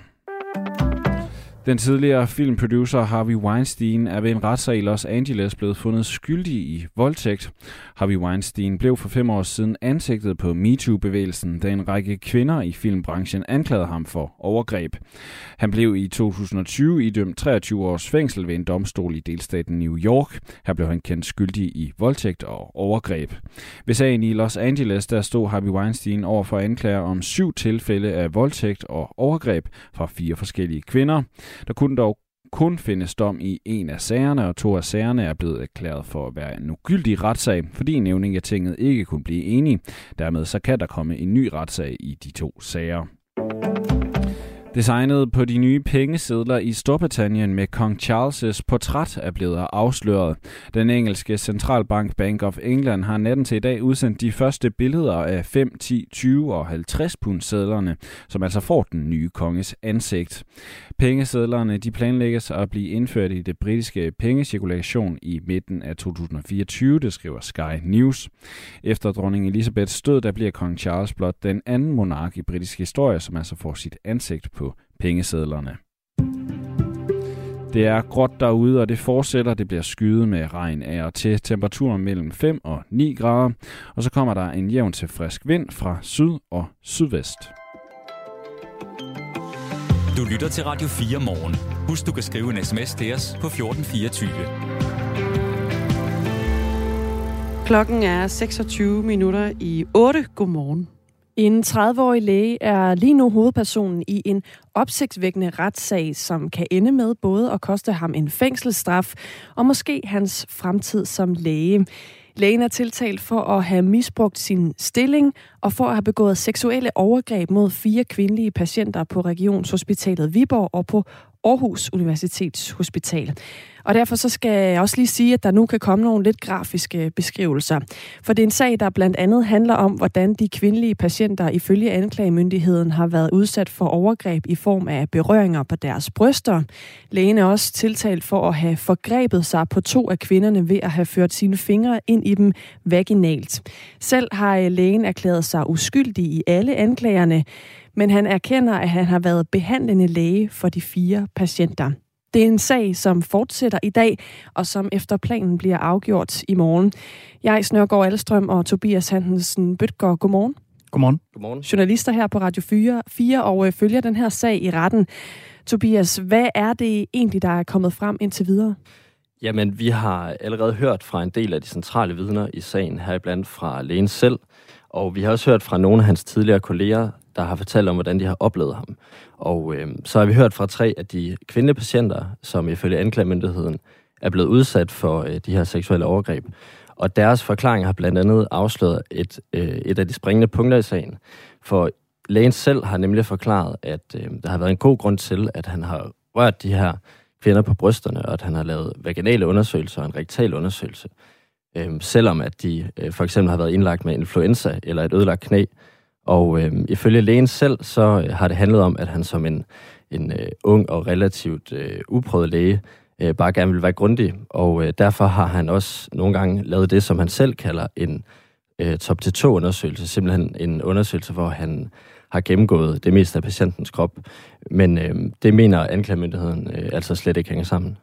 Den tidligere filmproducer Harvey Weinstein er ved en retssag i Los Angeles blevet fundet skyldig i voldtægt. Harvey Weinstein blev for fem år siden ansigtet på MeToo-bevægelsen, da en række kvinder i filmbranchen anklagede ham for overgreb. Han blev i 2020 idømt 23 års fængsel ved en domstol i delstaten New York. Her blev han kendt skyldig i voldtægt og overgreb. Ved sagen i Los Angeles, der stod Harvey Weinstein over for anklager om syv tilfælde af voldtægt og overgreb fra fire forskellige kvinder. Der kunne dog kun findes dom i en af sagerne, og to af sagerne er blevet erklæret for at være en ugyldig retssag, fordi nævning af tinget ikke kunne blive enige. Dermed så kan der komme en ny retssag i de to sager. Designet på de nye pengesedler i Storbritannien med kong Charles' portræt er blevet afsløret. Den engelske centralbank Bank of England har natten til i dag udsendt de første billeder af 5, 10, 20 og 50 pund sedlerne, som altså får den nye konges ansigt. Pengesedlerne de planlægges at blive indført i det britiske pengecirkulation i midten af 2024, det skriver Sky News. Efter dronning Elisabeths død, der bliver kong Charles blot den anden monark i britisk historie, som altså får sit ansigt pengesedlerne. Det er gråt derude, og det fortsætter. Det bliver skyet med regn af og til. Temperaturen mellem 5 og 9 grader. Og så kommer der en jævn til frisk vind fra syd og sydvest. Du lytter til Radio 4 morgen. Husk, du kan skrive en sms til os på 1424. Klokken er 26 minutter i 8. Godmorgen. En 30-årig læge er lige nu hovedpersonen i en opsigtsvækkende retssag, som kan ende med både at koste ham en fængselsstraf og måske hans fremtid som læge. Lægen er tiltalt for at have misbrugt sin stilling og for at have begået seksuelle overgreb mod fire kvindelige patienter på Regionshospitalet Viborg og på Aarhus Universitetshospital. Og derfor så skal jeg også lige sige, at der nu kan komme nogle lidt grafiske beskrivelser. For det er en sag, der blandt andet handler om, hvordan de kvindelige patienter ifølge anklagemyndigheden har været udsat for overgreb i form af berøringer på deres bryster. Lægen er også tiltalt for at have forgrebet sig på to af kvinderne ved at have ført sine fingre ind i dem vaginalt. Selv har øh, lægen erklæret sig uskyldig i alle anklagerne, men han erkender, at han har været behandlende læge for de fire patienter. Det er en sag, som fortsætter i dag, og som efter planen bliver afgjort i morgen. Jeg, Snørgaard Alstrøm og Tobias Hansen Bøtgaard, godmorgen. Godmorgen. Godmorgen. Journalister her på Radio 4, 4 og øh, følger den her sag i retten. Tobias, hvad er det egentlig, der er kommet frem indtil videre? Jamen, vi har allerede hørt fra en del af de centrale vidner i sagen, heriblandt fra lægen selv, og vi har også hørt fra nogle af hans tidligere kolleger, der har fortalt om, hvordan de har oplevet ham. Og øh, så har vi hørt fra tre af de kvindelige patienter, som ifølge anklagemyndigheden er blevet udsat for øh, de her seksuelle overgreb. Og deres forklaring har blandt andet afsløret et, øh, et af de springende punkter i sagen. For lægen selv har nemlig forklaret, at øh, der har været en god grund til, at han har rørt de her kvinder på brysterne, og at han har lavet vaginale undersøgelser og en rektal undersøgelse. Øh, Øhm, selvom at de øh, for eksempel har været indlagt med influenza eller et ødelagt knæ, og øh, ifølge lægen selv, så øh, har det handlet om, at han som en, en øh, ung og relativt øh, uprøvet læge øh, bare gerne vil være grundig. Og øh, derfor har han også nogle gange lavet det, som han selv kalder en øh, top-til-to-undersøgelse. Simpelthen en undersøgelse, hvor han har gennemgået det meste af patientens krop. Men øh, det mener anklagemyndigheden øh, altså slet ikke hænger sammen.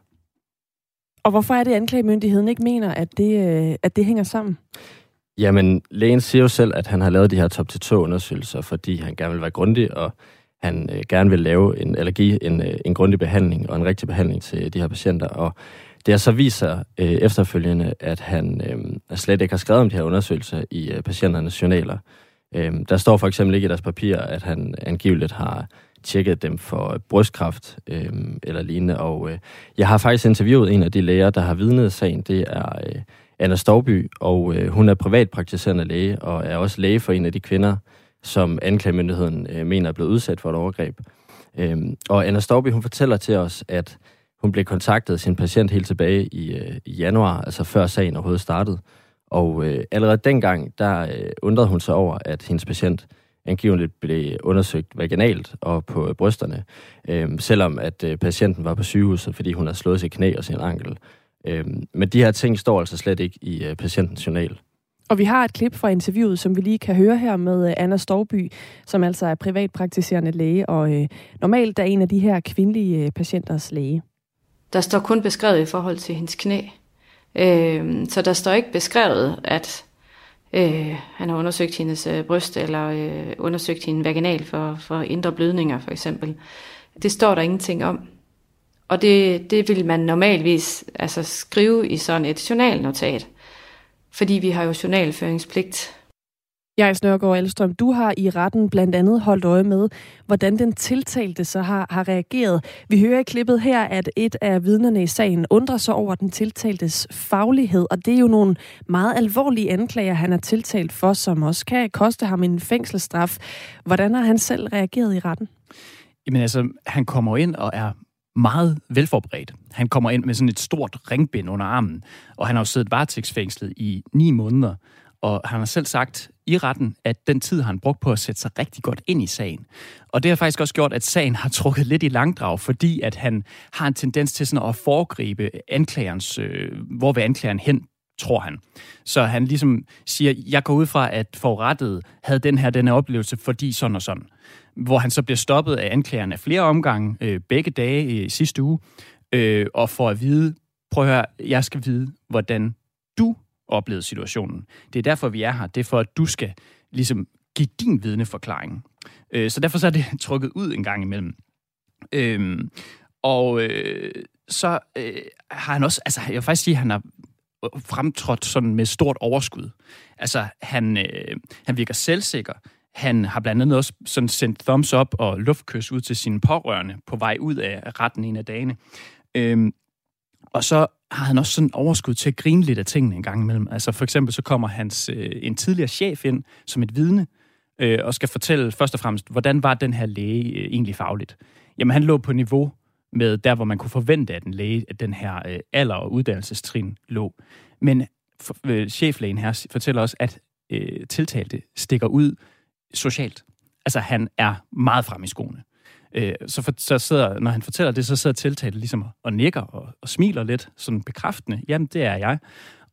Og hvorfor er det, at anklagemyndigheden ikke mener, at det, øh, at det hænger sammen? Jamen, lægen siger jo selv, at han har lavet de her top-til-to-undersøgelser, fordi han gerne vil være grundig, og han øh, gerne vil lave en allergi, en, øh, en grundig behandling og en rigtig behandling til de her patienter. Og det har så vist sig øh, efterfølgende, at han øh, slet ikke har skrevet om de her undersøgelser i øh, patienternes journaler. Øh, der står for eksempel ikke i deres papirer, at han angiveligt har tjekket dem for øh, brystkræft øh, eller lignende. Og øh, jeg har faktisk interviewet en af de læger, der har vidnet sagen. Det er øh, Anna Storby, og øh, hun er privatpraktiserende læge, og er også læge for en af de kvinder, som anklagemyndigheden øh, mener er blevet udsat for et overgreb. Øh, og Anna Storby, hun fortæller til os, at hun blev kontaktet af sin patient helt tilbage i, øh, i januar, altså før sagen overhovedet startede. Og øh, allerede dengang, der øh, undrede hun sig over, at hendes patient angiveligt blev undersøgt vaginalt og på brysterne, øh, selvom at øh, patienten var på sygehuset, fordi hun havde slået sit knæ og sin ankel. Øhm, men de her ting står altså slet ikke i øh, patientens journal. Og vi har et klip fra interviewet, som vi lige kan høre her med øh, Anna Storby, som altså er privatpraktiserende læge, og øh, normalt er en af de her kvindelige øh, patienters læge. Der står kun beskrevet i forhold til hendes knæ. Øh, så der står ikke beskrevet, at øh, han har undersøgt hendes øh, bryst, eller øh, undersøgt hende vaginal for, for indre blødninger, for eksempel. Det står der ingenting om. Og det, det vil man normalvis altså, skrive i sådan et journalnotat, fordi vi har jo journalføringspligt. Jeg Snørgaard Alstrøm, du har i retten blandt andet holdt øje med, hvordan den tiltalte så har, har reageret. Vi hører i klippet her, at et af vidnerne i sagen undrer sig over den tiltaltes faglighed, og det er jo nogle meget alvorlige anklager, han er tiltalt for, som også kan koste ham en fængselsstraf. Hvordan har han selv reageret i retten? Jamen altså, han kommer ind og er meget velforberedt. Han kommer ind med sådan et stort ringbind under armen, og han har jo siddet varetægtsfængslet i ni måneder, og han har selv sagt i retten, at den tid har han brugt på at sætte sig rigtig godt ind i sagen. Og det har faktisk også gjort, at sagen har trukket lidt i langdrag, fordi at han har en tendens til sådan at foregribe anklagerens, øh, hvor vil anklageren hen, tror han. Så han ligesom siger, jeg går ud fra, at forrettet havde den her denne oplevelse, fordi sådan og sådan hvor han så bliver stoppet af anklageren flere omgange, øh, begge dage i sidste uge, øh, og får at vide, prøv at høre, jeg skal vide, hvordan du oplevede situationen. Det er derfor, vi er her. Det er for, at du skal ligesom give din vidneforklaring. Øh, så derfor så er det trykket ud en gang imellem. Øh, og øh, så øh, har han også, altså jeg vil faktisk sige, at han har fremtrådt sådan med stort overskud. Altså han, øh, han virker selvsikker, han har blandt andet også sådan sendt thumbs up og luftkys ud til sine pårørende på vej ud af retten en af dagene. Øh, og så har han også sådan overskud til at grine lidt af tingene en gang imellem. Altså for eksempel så kommer hans øh, en tidligere chef ind som et vidne, øh, og skal fortælle først og fremmest, hvordan var den her læge øh, egentlig fagligt. Jamen han lå på niveau med der, hvor man kunne forvente, at en læge, at den her øh, alder- og uddannelsestrin lå. Men for, øh, cheflægen her fortæller også, at øh, tiltalte stikker ud socialt. Altså han er meget frem i skoene. Øh, så, for, så sidder, når han fortæller det, så sidder tiltalte ligesom og nikker og, og smiler lidt, sådan bekræftende. Jamen, det er jeg.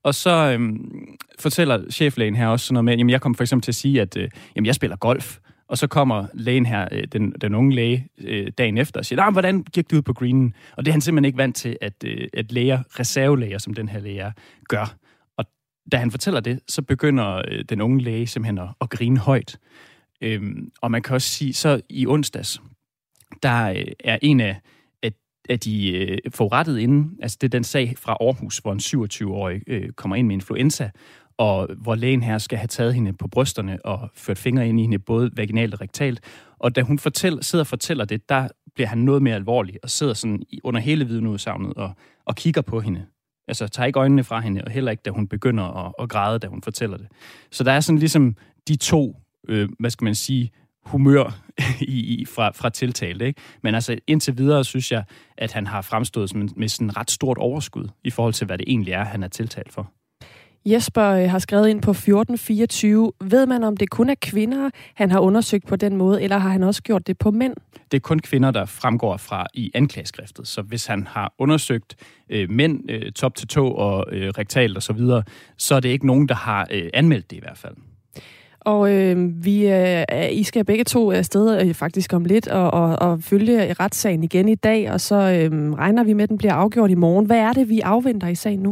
Og så øhm, fortæller cheflægen her også sådan noget med, jamen jeg kommer for eksempel til at sige, at øh, jamen, jeg spiller golf. Og så kommer lægen her, øh, den, den unge læge, øh, dagen efter og siger, nah, hvordan gik du ud på greenen? Og det er han simpelthen ikke vant til, at, øh, at læger, reservelæger, som den her læge er, gør. Og da han fortæller det, så begynder øh, den unge læge simpelthen at, at grine højt. Øhm, og man kan også sige, så i onsdags, der øh, er en af, af, af de øh, forurettede inden, altså det er den sag fra Aarhus, hvor en 27-årig øh, kommer ind med influenza, og hvor lægen her skal have taget hende på brysterne og ført fingre ind i hende, både vaginalt og rektalt. Og da hun fortæller, sidder og fortæller det, der bliver han noget mere alvorlig, og sidder sådan under hele vidneudsagnet og, og kigger på hende. Altså tager ikke øjnene fra hende, og heller ikke, da hun begynder at, at græde, da hun fortæller det. Så der er sådan ligesom de to, øh, hvad skal man sige, humør i, i, fra, fra tiltalt. Ikke? Men altså indtil videre synes jeg, at han har fremstået som en, med sådan et ret stort overskud i forhold til, hvad det egentlig er, han er tiltalt for. Jesper øh, har skrevet ind på 1424. Ved man, om det kun er kvinder, han har undersøgt på den måde, eller har han også gjort det på mænd? Det er kun kvinder, der fremgår fra i anklageskriftet. Så hvis han har undersøgt øh, mænd øh, top til tå og øh, rektalt osv., så, videre, så er det ikke nogen, der har øh, anmeldt det i hvert fald. Og øh, vi, øh, I skal begge to afsted øh, faktisk om lidt og, og, og følge retssagen igen i dag, og så øh, regner vi med, at den bliver afgjort i morgen. Hvad er det, vi afventer i sagen nu?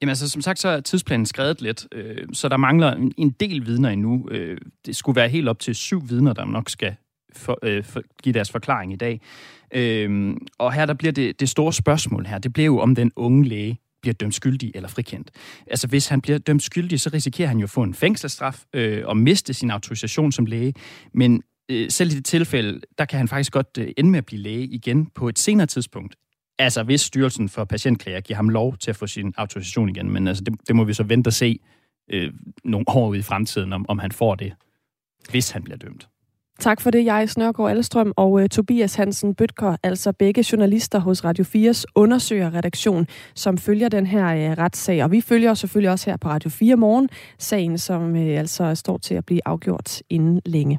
Jamen altså, som sagt, så er tidsplanen skrevet lidt, øh, så der mangler en del vidner endnu. Øh, det skulle være helt op til syv vidner, der nok skal for, øh, for, give deres forklaring i dag. Øh, og her der bliver det, det store spørgsmål her, det bliver jo om den unge læge bliver dømt skyldig eller frikendt. Altså hvis han bliver dømt skyldig, så risikerer han jo at få en fængselsstraf øh, og miste sin autorisation som læge. Men øh, selv i det tilfælde, der kan han faktisk godt øh, ende med at blive læge igen på et senere tidspunkt. Altså hvis Styrelsen for Patientklager giver ham lov til at få sin autorisation igen. Men altså, det, det må vi så vente og se øh, nogle år ud i fremtiden, om, om han får det, hvis han bliver dømt. Tak for det, jeg Snørgaard Alstrøm og uh, Tobias Hansen Bøtker, altså begge journalister hos Radio 4's undersøgerredaktion, som følger den her uh, retssag. Og vi følger selvfølgelig også her på Radio 4 morgen sagen, som uh, altså står til at blive afgjort inden længe.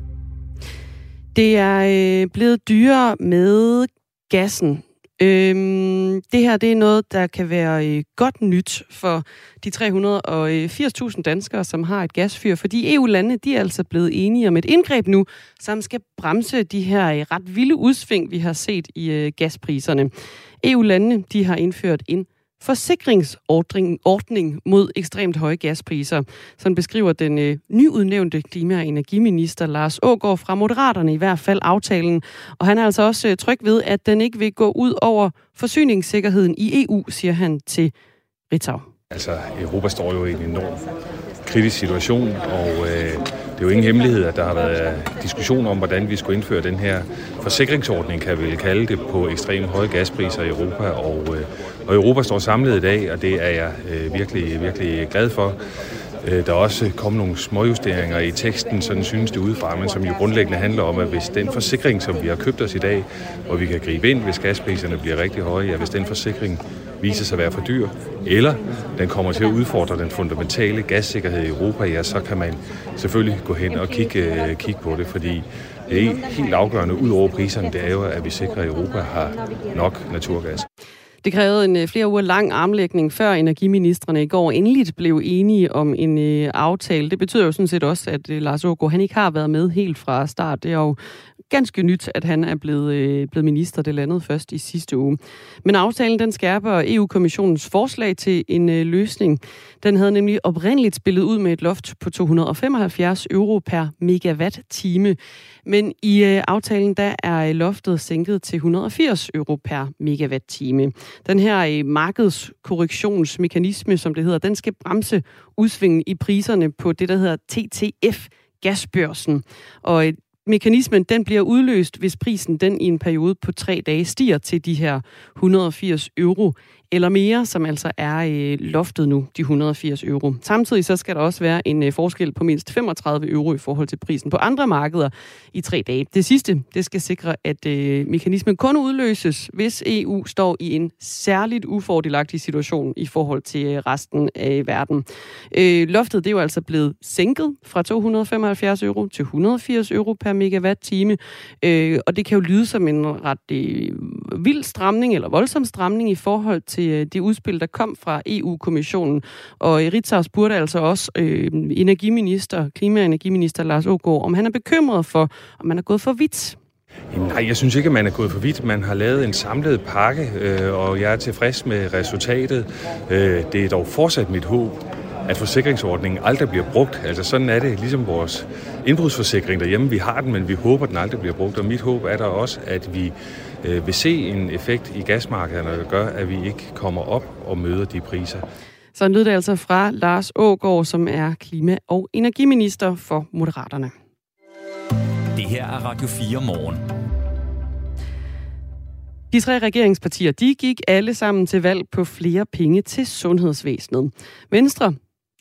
Det er øh, blevet dyrere med gassen. Øhm, det her det er noget, der kan være øh, godt nyt for de 380.000 danskere, som har et gasfyr, fordi EU-landene de er altså blevet enige om et indgreb nu, som skal bremse de her øh, ret vilde udsving, vi har set i øh, gaspriserne. EU-landene de har indført en forsikringsordning mod ekstremt høje gaspriser. Sådan beskriver den øh, nyudnævnte klima- og energiminister Lars Ågård fra Moderaterne i hvert fald aftalen. Og han er altså også øh, tryg ved, at den ikke vil gå ud over forsyningssikkerheden i EU, siger han til Ritzau. Altså, Europa står jo i en enorm kritisk situation, og øh, det er jo ingen hemmelighed, at der har været diskussion om, hvordan vi skulle indføre den her forsikringsordning, kan vi kalde det, på ekstremt høje gaspriser i Europa. Og, øh, og Europa står samlet i dag, og det er jeg øh, virkelig, virkelig glad for. Øh, der er også kommet nogle småjusteringer i teksten, sådan synes det udefra, men som jo grundlæggende handler om, at hvis den forsikring, som vi har købt os i dag, hvor vi kan gribe ind, hvis gaspriserne bliver rigtig høje, ja, hvis den forsikring viser sig at være for dyr, eller den kommer til at udfordre den fundamentale gassikkerhed i Europa, ja, så kan man selvfølgelig gå hen og kigge, øh, kigge på det, fordi det er helt afgørende ud over priserne, det er jo, at vi sikrer, at Europa har nok naturgas. Det krævede en øh, flere uger lang armlægning, før energiministerne i går endeligt blev enige om en øh, aftale. Det betyder jo sådan set også, at Lars Ågaard, han ikke har været med helt fra start. Det er jo ganske nyt, at han er blevet, øh, blevet minister. Det landede først i sidste uge. Men aftalen den skærper EU-kommissionens forslag til en øh, løsning. Den havde nemlig oprindeligt spillet ud med et loft på 275 euro per megawatt-time. Men i øh, aftalen der er øh, loftet sænket til 180 euro per megawatt-time. Den her øh, markedskorrektionsmekanisme, som det hedder, den skal bremse udsvingen i priserne på det, der hedder TTF, gasbørsen. Og øh, mekanismen den bliver udløst, hvis prisen den i en periode på tre dage stiger til de her 180 euro eller mere, som altså er øh, loftet nu, de 180 euro. Samtidig så skal der også være en øh, forskel på mindst 35 euro i forhold til prisen på andre markeder i tre dage. Det sidste, det skal sikre, at øh, mekanismen kun udløses, hvis EU står i en særligt ufordelagtig situation i forhold til øh, resten af verden. Øh, loftet det er jo altså blevet sænket fra 275 euro til 180 euro per megawatt-time, øh, og det kan jo lyde som en ret øh, vild stramning eller voldsom stramning i forhold til til øh, det udspil, der kom fra EU-kommissionen. Og Ritzau spurgte altså også øh, energiminister, klima- og energiminister Lars Ågaard, om han er bekymret for, om man er gået for vidt. Nej, jeg synes ikke, at man er gået for vidt. Man har lavet en samlet pakke, øh, og jeg er tilfreds med resultatet. Øh, det er dog fortsat mit håb, at forsikringsordningen aldrig bliver brugt. Altså sådan er det, ligesom vores indbrudsforsikring derhjemme. Vi har den, men vi håber, at den aldrig bliver brugt. Og mit håb er der også, at vi øh, vil se en effekt i gasmarkederne, der gør, at vi ikke kommer op og møder de priser. Så lød det altså fra Lars Ågård, som er klima- og energiminister for Moderaterne. Det her er Radio 4 morgen. De tre regeringspartier, de gik alle sammen til valg på flere penge til sundhedsvæsenet. Venstre,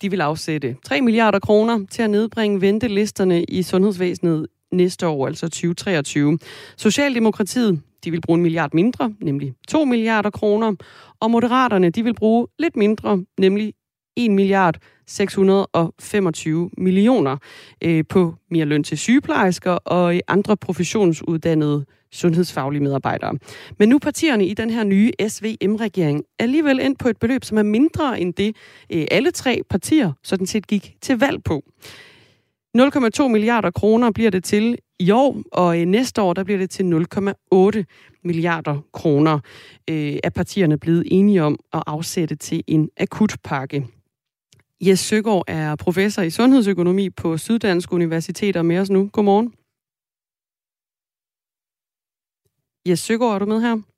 de vil afsætte 3 milliarder kroner til at nedbringe ventelisterne i sundhedsvæsenet næste år, altså 2023. Socialdemokratiet, de vil bruge en milliard mindre, nemlig 2 milliarder kroner. Og Moderaterne, de vil bruge lidt mindre, nemlig 1 milliard 625 millioner øh, på mere løn til sygeplejersker og andre professionsuddannede sundhedsfaglige medarbejdere. Men nu partierne i den her nye SVM-regering alligevel endt på et beløb, som er mindre end det, øh, alle tre partier sådan set gik til valg på. 0,2 milliarder kroner bliver det til i år, og øh, næste år der bliver det til 0,8 milliarder kroner, øh, er partierne blevet enige om at afsætte til en akutpakke. Jes Søgaard er professor i sundhedsøkonomi på Syddansk Universitet og med os nu. Godmorgen. Jes Søgaard, er du med her?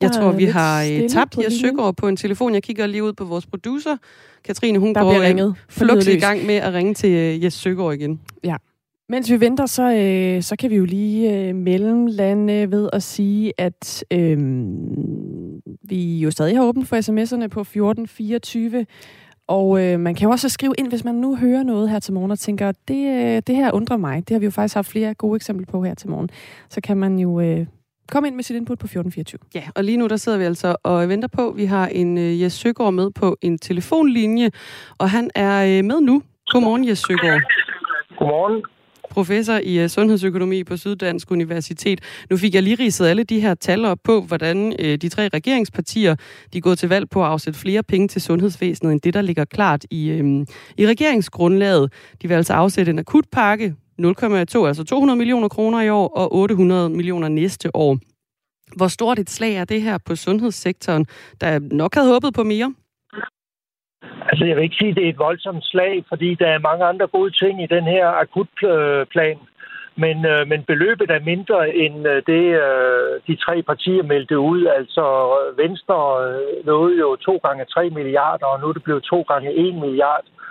Jeg tror, vi har øh, tabt Jes Søgaard på en telefon. Jeg kigger lige ud på vores producer. Katrine, hun Der går øh, ringet. flugt i gang med at ringe til øh, Jes Søgaard igen. Ja. Mens vi venter, så, øh, så kan vi jo lige øh, mellemlande ved at sige, at øh, vi jo stadig har åbent for sms'erne på 1424. Og øh, man kan jo også skrive ind, hvis man nu hører noget her til morgen og tænker, det, det her undrer mig. Det har vi jo faktisk haft flere gode eksempler på her til morgen. Så kan man jo øh, komme ind med sit input på 1424. Ja, og lige nu der sidder vi altså og venter på, vi har en øh, Jes Søgaard med på en telefonlinje, og han er øh, med nu. Godmorgen, Jes Søgaard. Godmorgen. Professor i øh, sundhedsøkonomi på Syddansk Universitet. Nu fik jeg lige ridset alle de her tal op på, hvordan øh, de tre regeringspartier de er gået til valg på at afsætte flere penge til sundhedsvæsenet, end det, der ligger klart i, øh, i regeringsgrundlaget. De vil altså afsætte en akutpakke, 0,2, altså 200 millioner kroner i år, og 800 millioner næste år. Hvor stort et slag er det her på sundhedssektoren, der nok havde håbet på mere? Altså, jeg vil ikke sige, at det er et voldsomt slag, fordi der er mange andre gode ting i den her akutplan. Men, øh, men beløbet er mindre end øh, det, øh, de tre partier meldte ud. Altså, Venstre øh, nåede jo to gange 3 milliarder, og nu er det blevet to gange 1 milliard. Øh,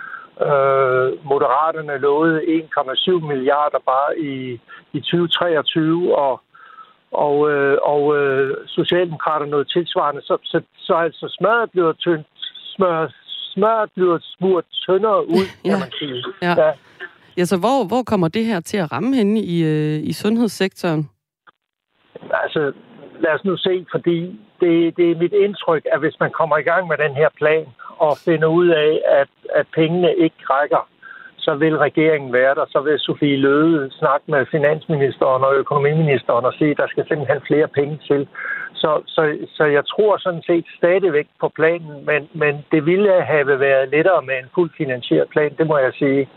Moderaterne lovede 1,7 milliarder bare i, i 2023, og og, øh, og øh, Socialdemokraterne noget tilsvarende. Så, så, så altså smøret bliver tyndt, smør, smøret bliver smurt tyndere ud, kan man sige. Ja. ja. Ja, så hvor, hvor kommer det her til at ramme henne i, øh, i sundhedssektoren? Altså, lad os nu se, fordi det, det er mit indtryk, at hvis man kommer i gang med den her plan og finder ud af, at, at pengene ikke rækker, så vil regeringen være der. Så vil Sofie Løde snakke med finansministeren og økonomiministeren og sige, at der skal simpelthen flere penge til. Så, så, så jeg tror sådan set stadigvæk på planen, men, men det ville have været lettere med en fuldt finansieret plan, det må jeg sige.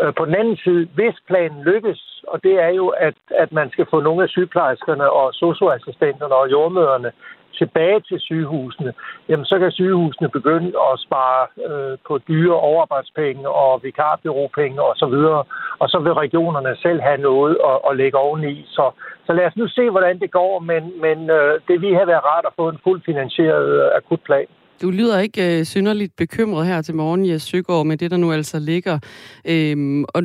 Øh, på den anden side, hvis planen lykkes, og det er jo, at, at man skal få nogle af sygeplejerskerne og socioassistenterne og jordmøderne tilbage til sygehusene, jamen så kan sygehusene begynde at spare øh, på dyre overarbejdspenge og vikarbyråpenge og så videre, og så vil regionerne selv have noget at, at lægge oveni. Så, så lad os nu se, hvordan det går, men, men øh, det vi have været rart at få en fuldt finansieret øh, akutplan. Du lyder ikke øh, synderligt bekymret her til morgen, Jes Søgaard, med det, der nu altså ligger. Øhm, og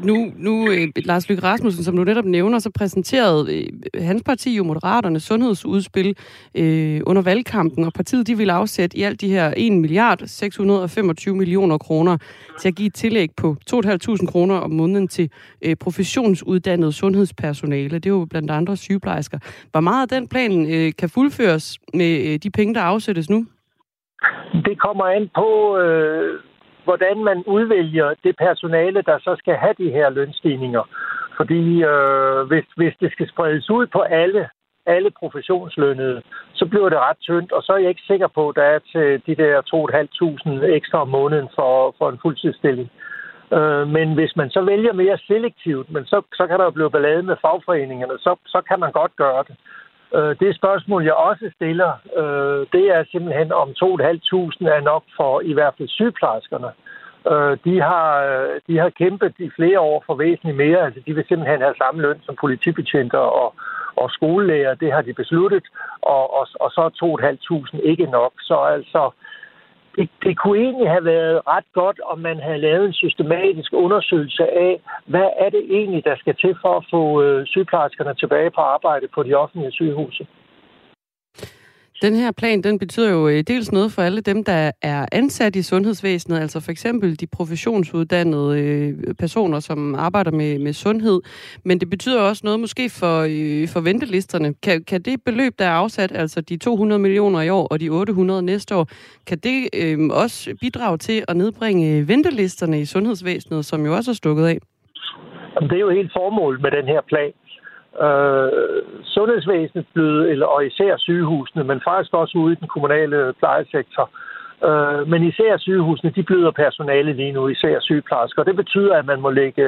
nu, nu øh, Lars Lykke Rasmussen, som du netop nævner, så præsenterede øh, hans parti jo Moderaternes sundhedsudspil øh, under valgkampen, og partiet de ville afsætte i alt de her 1 milliard 625 millioner kroner til at give et tillæg på 2.500 kroner om måneden til øh, professionsuddannet sundhedspersonale. Det er jo blandt andre sygeplejersker. Hvor meget af den plan øh, kan fuldføres med øh, de penge, der afsættes nu? Det kommer an på, øh, hvordan man udvælger det personale, der så skal have de her lønstigninger. Fordi øh, hvis, hvis det skal spredes ud på alle, alle professionslønnede, så bliver det ret tyndt, og så er jeg ikke sikker på, at der er til de der 2.500 ekstra om måneden for, for en fuldtidsstilling. Øh, men hvis man så vælger mere selektivt, men så, så kan der jo blive ballade med fagforeningerne, så, så kan man godt gøre det. Øh, det spørgsmål, jeg også stiller, øh, det er simpelthen, om 2.500 er nok for i hvert fald sygeplejerskerne. Øh, de, har, de har kæmpet i flere år for væsentligt mere. Altså, de vil simpelthen have samme løn som politibetjenter og, og skolelærer. Det har de besluttet. Og, og, og så er 2.500 ikke nok. Så altså, det, det kunne egentlig have været ret godt, om man havde lavet en systematisk undersøgelse af, hvad er det egentlig, der skal til for at få øh, sygeplejerskerne tilbage på arbejde på de offentlige sygehuse. Den her plan, den betyder jo øh, dels noget for alle dem, der er ansat i sundhedsvæsenet, altså for eksempel de professionsuddannede øh, personer, som arbejder med, med sundhed, men det betyder også noget måske for, øh, for ventelisterne. Kan, kan det beløb, der er afsat, altså de 200 millioner i år og de 800 næste år, kan det øh, også bidrage til at nedbringe ventelisterne i sundhedsvæsenet, som jo også er stukket af? Det er jo helt formål med den her plan øh, sundhedsvæsenet blevet, eller, og især sygehusene, men faktisk også ude i den kommunale plejesektor. Øh, men især sygehusene, de bløder personale lige nu, især sygeplejersker. Det betyder, at man må lægge,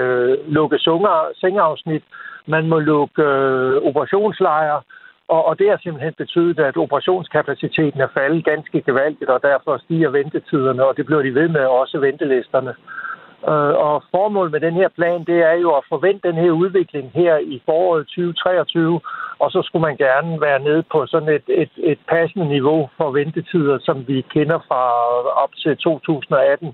lukke sunger, sengeafsnit, man må lukke øh, operationslejre, og, og det har simpelthen betydet, at operationskapaciteten er faldet ganske gevaldigt, og derfor stiger ventetiderne, og det bliver de ved med også ventelisterne. Øh, Øh, og formålet med den her plan, det er jo at forvente den her udvikling her i foråret 2023, og så skulle man gerne være nede på sådan et, et, et passende niveau for ventetider, som vi kender fra op til 2018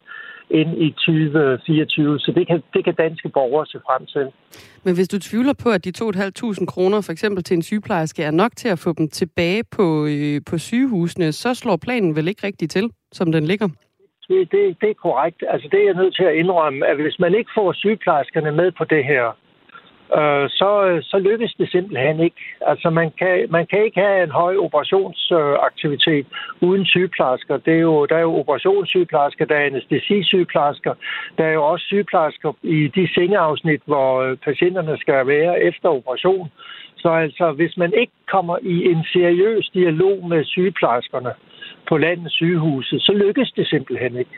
ind i 2024. Så det kan, det kan danske borgere se frem til. Men hvis du tvivler på, at de 2.500 kroner for eksempel til en sygeplejerske er nok til at få dem tilbage på, øh, på sygehusene, så slår planen vel ikke rigtigt til, som den ligger? Det, det, det er korrekt. Altså, det er jeg nødt til at indrømme, at hvis man ikke får sygeplejerskerne med på det her, øh, så, så lykkes det simpelthen ikke. Altså, man kan, man kan ikke have en høj operationsaktivitet øh, uden sygeplejersker. Det er jo, der er jo operationssygeplejersker, der er anestesisygeplejersker, der er jo også sygeplejersker i de sengeafsnit, hvor øh, patienterne skal være efter operation. Så altså, hvis man ikke kommer i en seriøs dialog med sygeplejerskerne, på landets sygehuse, så lykkes det simpelthen ikke.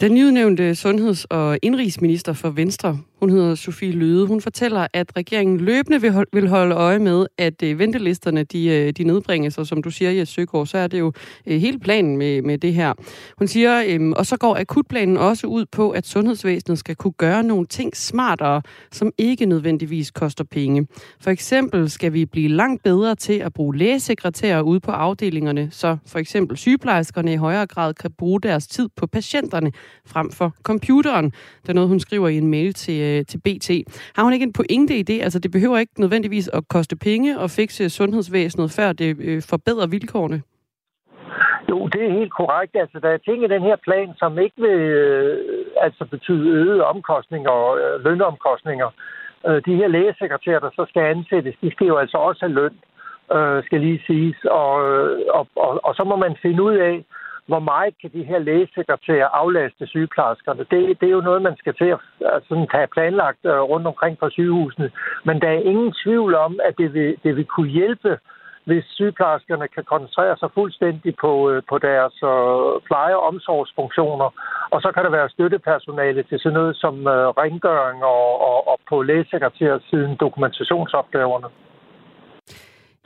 Den nyudnævnte sundheds- og indrigsminister for Venstre, hun hedder Sofie Løde. Hun fortæller, at regeringen løbende vil holde øje med, at øh, ventelisterne de, øh, de nedbringes. Og som du siger, Jes Søgaard, så er det jo øh, hele planen med, med det her. Hun siger, øhm, og så går akutplanen også ud på, at sundhedsvæsenet skal kunne gøre nogle ting smartere, som ikke nødvendigvis koster penge. For eksempel skal vi blive langt bedre til at bruge lægesekretærer ude på afdelingerne, så for eksempel sygeplejerskerne i højere grad kan bruge deres tid på patienterne frem for computeren. Det er noget, hun skriver i en mail til øh, øh, til BT. Har hun ikke en pointe i det? Altså, det behøver ikke nødvendigvis at koste penge og fikse sundhedsvæsenet, før det øh, forbedrer vilkårene? Jo, det er helt korrekt. Altså, der er ting i den her plan, som ikke vil øh, altså betyde øgede omkostninger og øh, lønomkostninger. Øh, de her lægesekretærer, der så skal ansættes, de skal jo altså også have løn, øh, skal lige siges. Og, øh, og, og, og så må man finde ud af, hvor meget kan de her lægesekretærer aflaste sygeplejerskerne? Det, det er jo noget, man skal til at sådan, have planlagt øh, rundt omkring på sygehusene. Men der er ingen tvivl om, at det vil, det vil kunne hjælpe, hvis sygeplejerskerne kan koncentrere sig fuldstændig på, øh, på deres øh, pleje- og omsorgsfunktioner. Og så kan der være støttepersonale til sådan noget som øh, rengøring og, og, og på lægesekretærsiden dokumentationsopgaverne.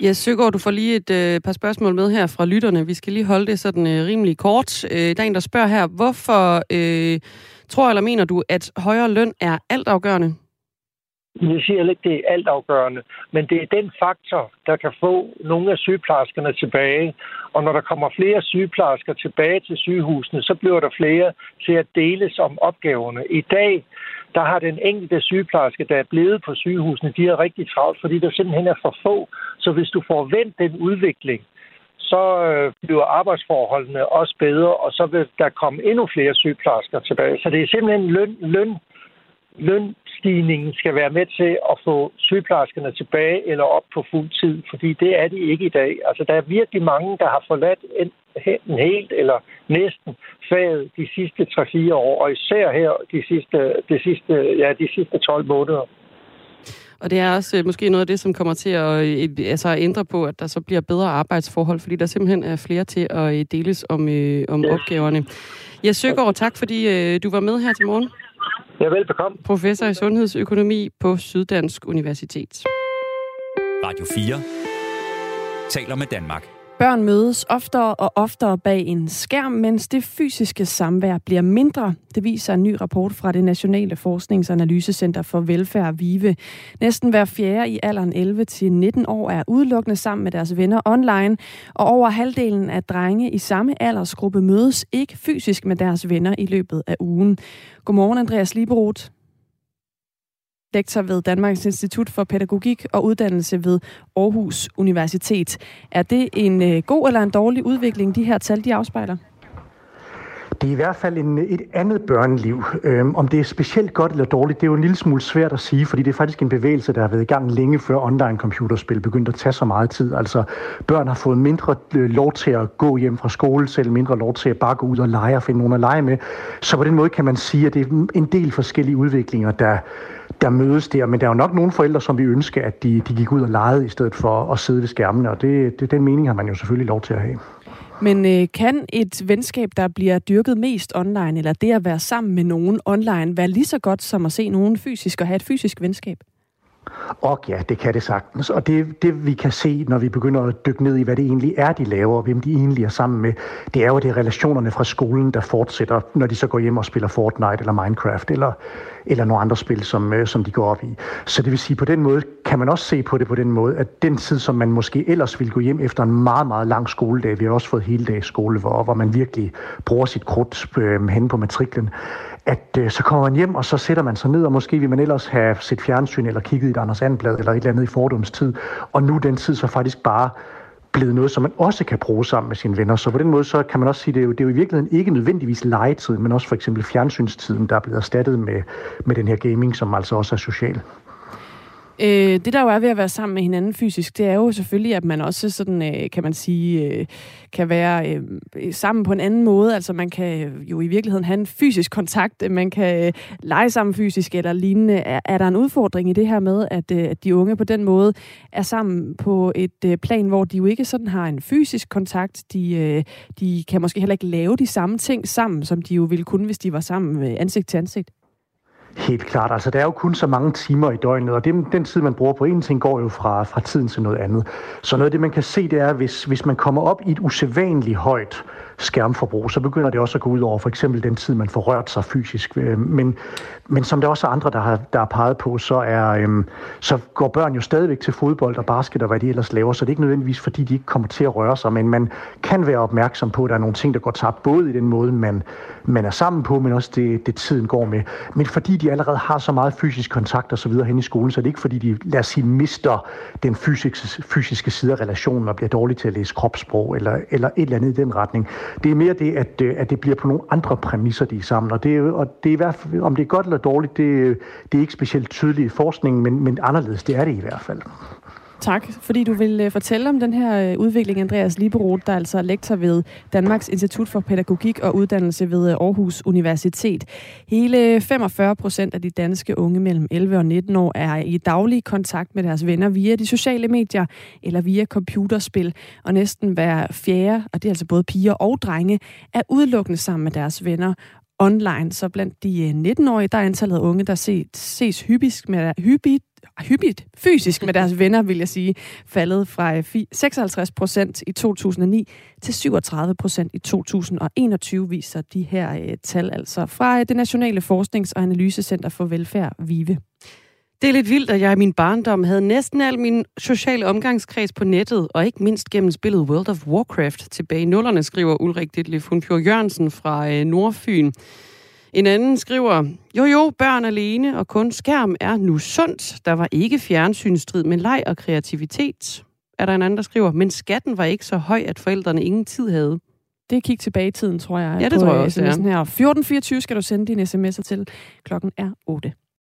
Ja, Søgaard, du får lige et øh, par spørgsmål med her fra lytterne. Vi skal lige holde det sådan øh, rimelig kort. Øh, der er en, der spørger her, hvorfor øh, tror eller mener du, at højere løn er altafgørende? Jeg siger ikke, det er altafgørende, men det er den faktor, der kan få nogle af sygeplejerskerne tilbage. Og når der kommer flere sygeplejersker tilbage til sygehusene, så bliver der flere til at deles om opgaverne. I dag der har den enkelte sygeplejerske, der er blevet på sygehusene, de er rigtig travlt, fordi der simpelthen er for få. Så hvis du får vendt den udvikling, så øh, bliver arbejdsforholdene også bedre, og så vil der komme endnu flere sygeplejersker tilbage. Så det er simpelthen løn, løn, lønstigningen skal være med til at få sygeplejerskerne tilbage eller op på fuld tid, fordi det er de ikke i dag. Altså, der er virkelig mange, der har forladt enten helt eller næsten faget de sidste 3-4 år, og især her de sidste, de sidste, ja, de sidste 12 måneder. Og det er også øh, måske noget af det, som kommer til at øh, altså, ændre på, at der så bliver bedre arbejdsforhold, fordi der simpelthen er flere til at øh, deles om, øh, om yes. opgaverne. Jeg søger over tak, fordi øh, du var med her til morgen. Ja, velbekomme. Professor i sundhedsøkonomi på Syddansk Universitet. Radio 4 taler med Danmark. Børn mødes oftere og oftere bag en skærm, mens det fysiske samvær bliver mindre. Det viser en ny rapport fra det Nationale Forsknings- og Analysecenter for Velfærd, VIVE. Næsten hver fjerde i alderen 11-19 år er udelukkende sammen med deres venner online, og over halvdelen af drenge i samme aldersgruppe mødes ikke fysisk med deres venner i løbet af ugen. Godmorgen, Andreas Liberoth lektor ved Danmarks Institut for Pædagogik og Uddannelse ved Aarhus Universitet. Er det en øh, god eller en dårlig udvikling, de her tal de afspejler? Det er i hvert fald en, et andet børneliv. Øhm, om det er specielt godt eller dårligt, det er jo en lille smule svært at sige, fordi det er faktisk en bevægelse, der har været i gang længe før online-computerspil begyndte at tage så meget tid. Altså, børn har fået mindre øh, lov til at gå hjem fra skole, selv mindre lov til at bare gå ud og lege og finde nogen at lege med. Så på den måde kan man sige, at det er en del forskellige udviklinger, der der mødes der. Men der er jo nok nogle forældre, som vi ønsker, at de, de gik ud og legede i stedet for at sidde ved skærmene, og det, det, den mening har man jo selvfølgelig lov til at have. Men øh, kan et venskab, der bliver dyrket mest online, eller det at være sammen med nogen online, være lige så godt som at se nogen fysisk og have et fysisk venskab? Og ja, det kan det sagtens. Og det, det vi kan se, når vi begynder at dykke ned i, hvad det egentlig er, de laver, og hvem de egentlig er sammen med, det er jo, det er relationerne fra skolen, der fortsætter, når de så går hjem og spiller Fortnite eller Minecraft eller, eller nogle andre spil, som, øh, som de går op i. Så det vil sige, på den måde kan man også se på det på den måde, at den tid, som man måske ellers ville gå hjem efter en meget, meget lang skoledag, vi har også fået hele dags skole, hvor, hvor man virkelig bruger sit krudt øh, hen på matriklen, at øh, så kommer man hjem, og så sætter man sig ned, og måske vil man ellers have set fjernsyn, eller kigget i et Anders Anblad, eller et eller andet i fordomstid. Og nu den tid så faktisk bare blevet noget, som man også kan bruge sammen med sine venner. Så på den måde, så kan man også sige, at det er jo, det er jo i virkeligheden ikke nødvendigvis legetiden, men også for eksempel fjernsynstiden, der er blevet erstattet med, med den her gaming, som altså også er social. Øh, det der jo er ved at være sammen med hinanden fysisk, det er jo selvfølgelig, at man også sådan, øh, kan man sige, øh, kan være øh, sammen på en anden måde. Altså man kan jo i virkeligheden have en fysisk kontakt, øh, man kan øh, lege sammen fysisk eller lignende. Er, er der en udfordring i det her med, at, øh, at de unge på den måde er sammen på et øh, plan, hvor de jo ikke sådan har en fysisk kontakt? De, øh, de kan måske heller ikke lave de samme ting sammen, som de jo ville kunne, hvis de var sammen øh, ansigt til ansigt. Helt klart. Altså, der er jo kun så mange timer i døgnet, og det, den tid, man bruger på en ting, går jo fra, fra tiden til noget andet. Så noget af det, man kan se, det er, hvis, hvis man kommer op i et usædvanligt højt skærmforbrug, så begynder det også at gå ud over for eksempel den tid, man får rørt sig fysisk. Øh, men, men som der også er andre, der har, der har peget på, så, er, øhm, så går børn jo stadigvæk til fodbold og basket og hvad de ellers laver, så det er ikke nødvendigvis, fordi de ikke kommer til at røre sig, men man kan være opmærksom på, at der er nogle ting, der går tabt, både i den måde, man, man er sammen på, men også det, det tiden går med. Men fordi de allerede har så meget fysisk kontakt og så videre hen i skolen, så er det ikke fordi, de, lad os sige, mister den fysiske, fysiske side af relationen og bliver dårlige til at læse kropssprog eller, eller et eller andet i den retning. Det er mere det, at, øh, at det bliver på nogle andre præmisser, de er sammen. Og det, og det er i hvert fald, om det er godt eller dårligt, det, det er ikke specielt tydeligt i forskningen, men, men anderledes, det er det i hvert fald. Tak, fordi du vil øh, fortælle om den her øh, udvikling, Andreas Liberoth, der altså er altså lektor ved Danmarks Institut for Pædagogik og Uddannelse ved øh, Aarhus Universitet. Hele 45 procent af de danske unge mellem 11 og 19 år er i daglig kontakt med deres venner via de sociale medier eller via computerspil, og næsten hver fjerde, og det er altså både piger og drenge, er udelukkende sammen med deres venner online. Så blandt de øh, 19-årige, der er antallet af unge, der ses, ses hyppigt med, hyppigt hyppigt fysisk med deres venner, vil jeg sige, faldet fra øh, 56 procent i 2009 til 37 procent i 2021, viser de her øh, tal altså fra det Nationale Forsknings- og Analysecenter for Velfærd, VIVE. Det er lidt vildt, at jeg i min barndom havde næsten al min sociale omgangskreds på nettet, og ikke mindst gennem spillet World of Warcraft tilbage i nullerne, skriver Ulrik Ditlef Hunfjord Jørgensen fra uh, Nordfyn. En anden skriver, jo jo, børn alene og kun skærm er nu sundt. Der var ikke fjernsynsstrid, men leg og kreativitet. Er der en anden, der skriver, men skatten var ikke så høj, at forældrene ingen tid havde. Det er kig tilbage i tiden, tror jeg. Ja, det tror jeg også, ja. her. 1424 skal du sende dine sms'er til. Klokken er 8.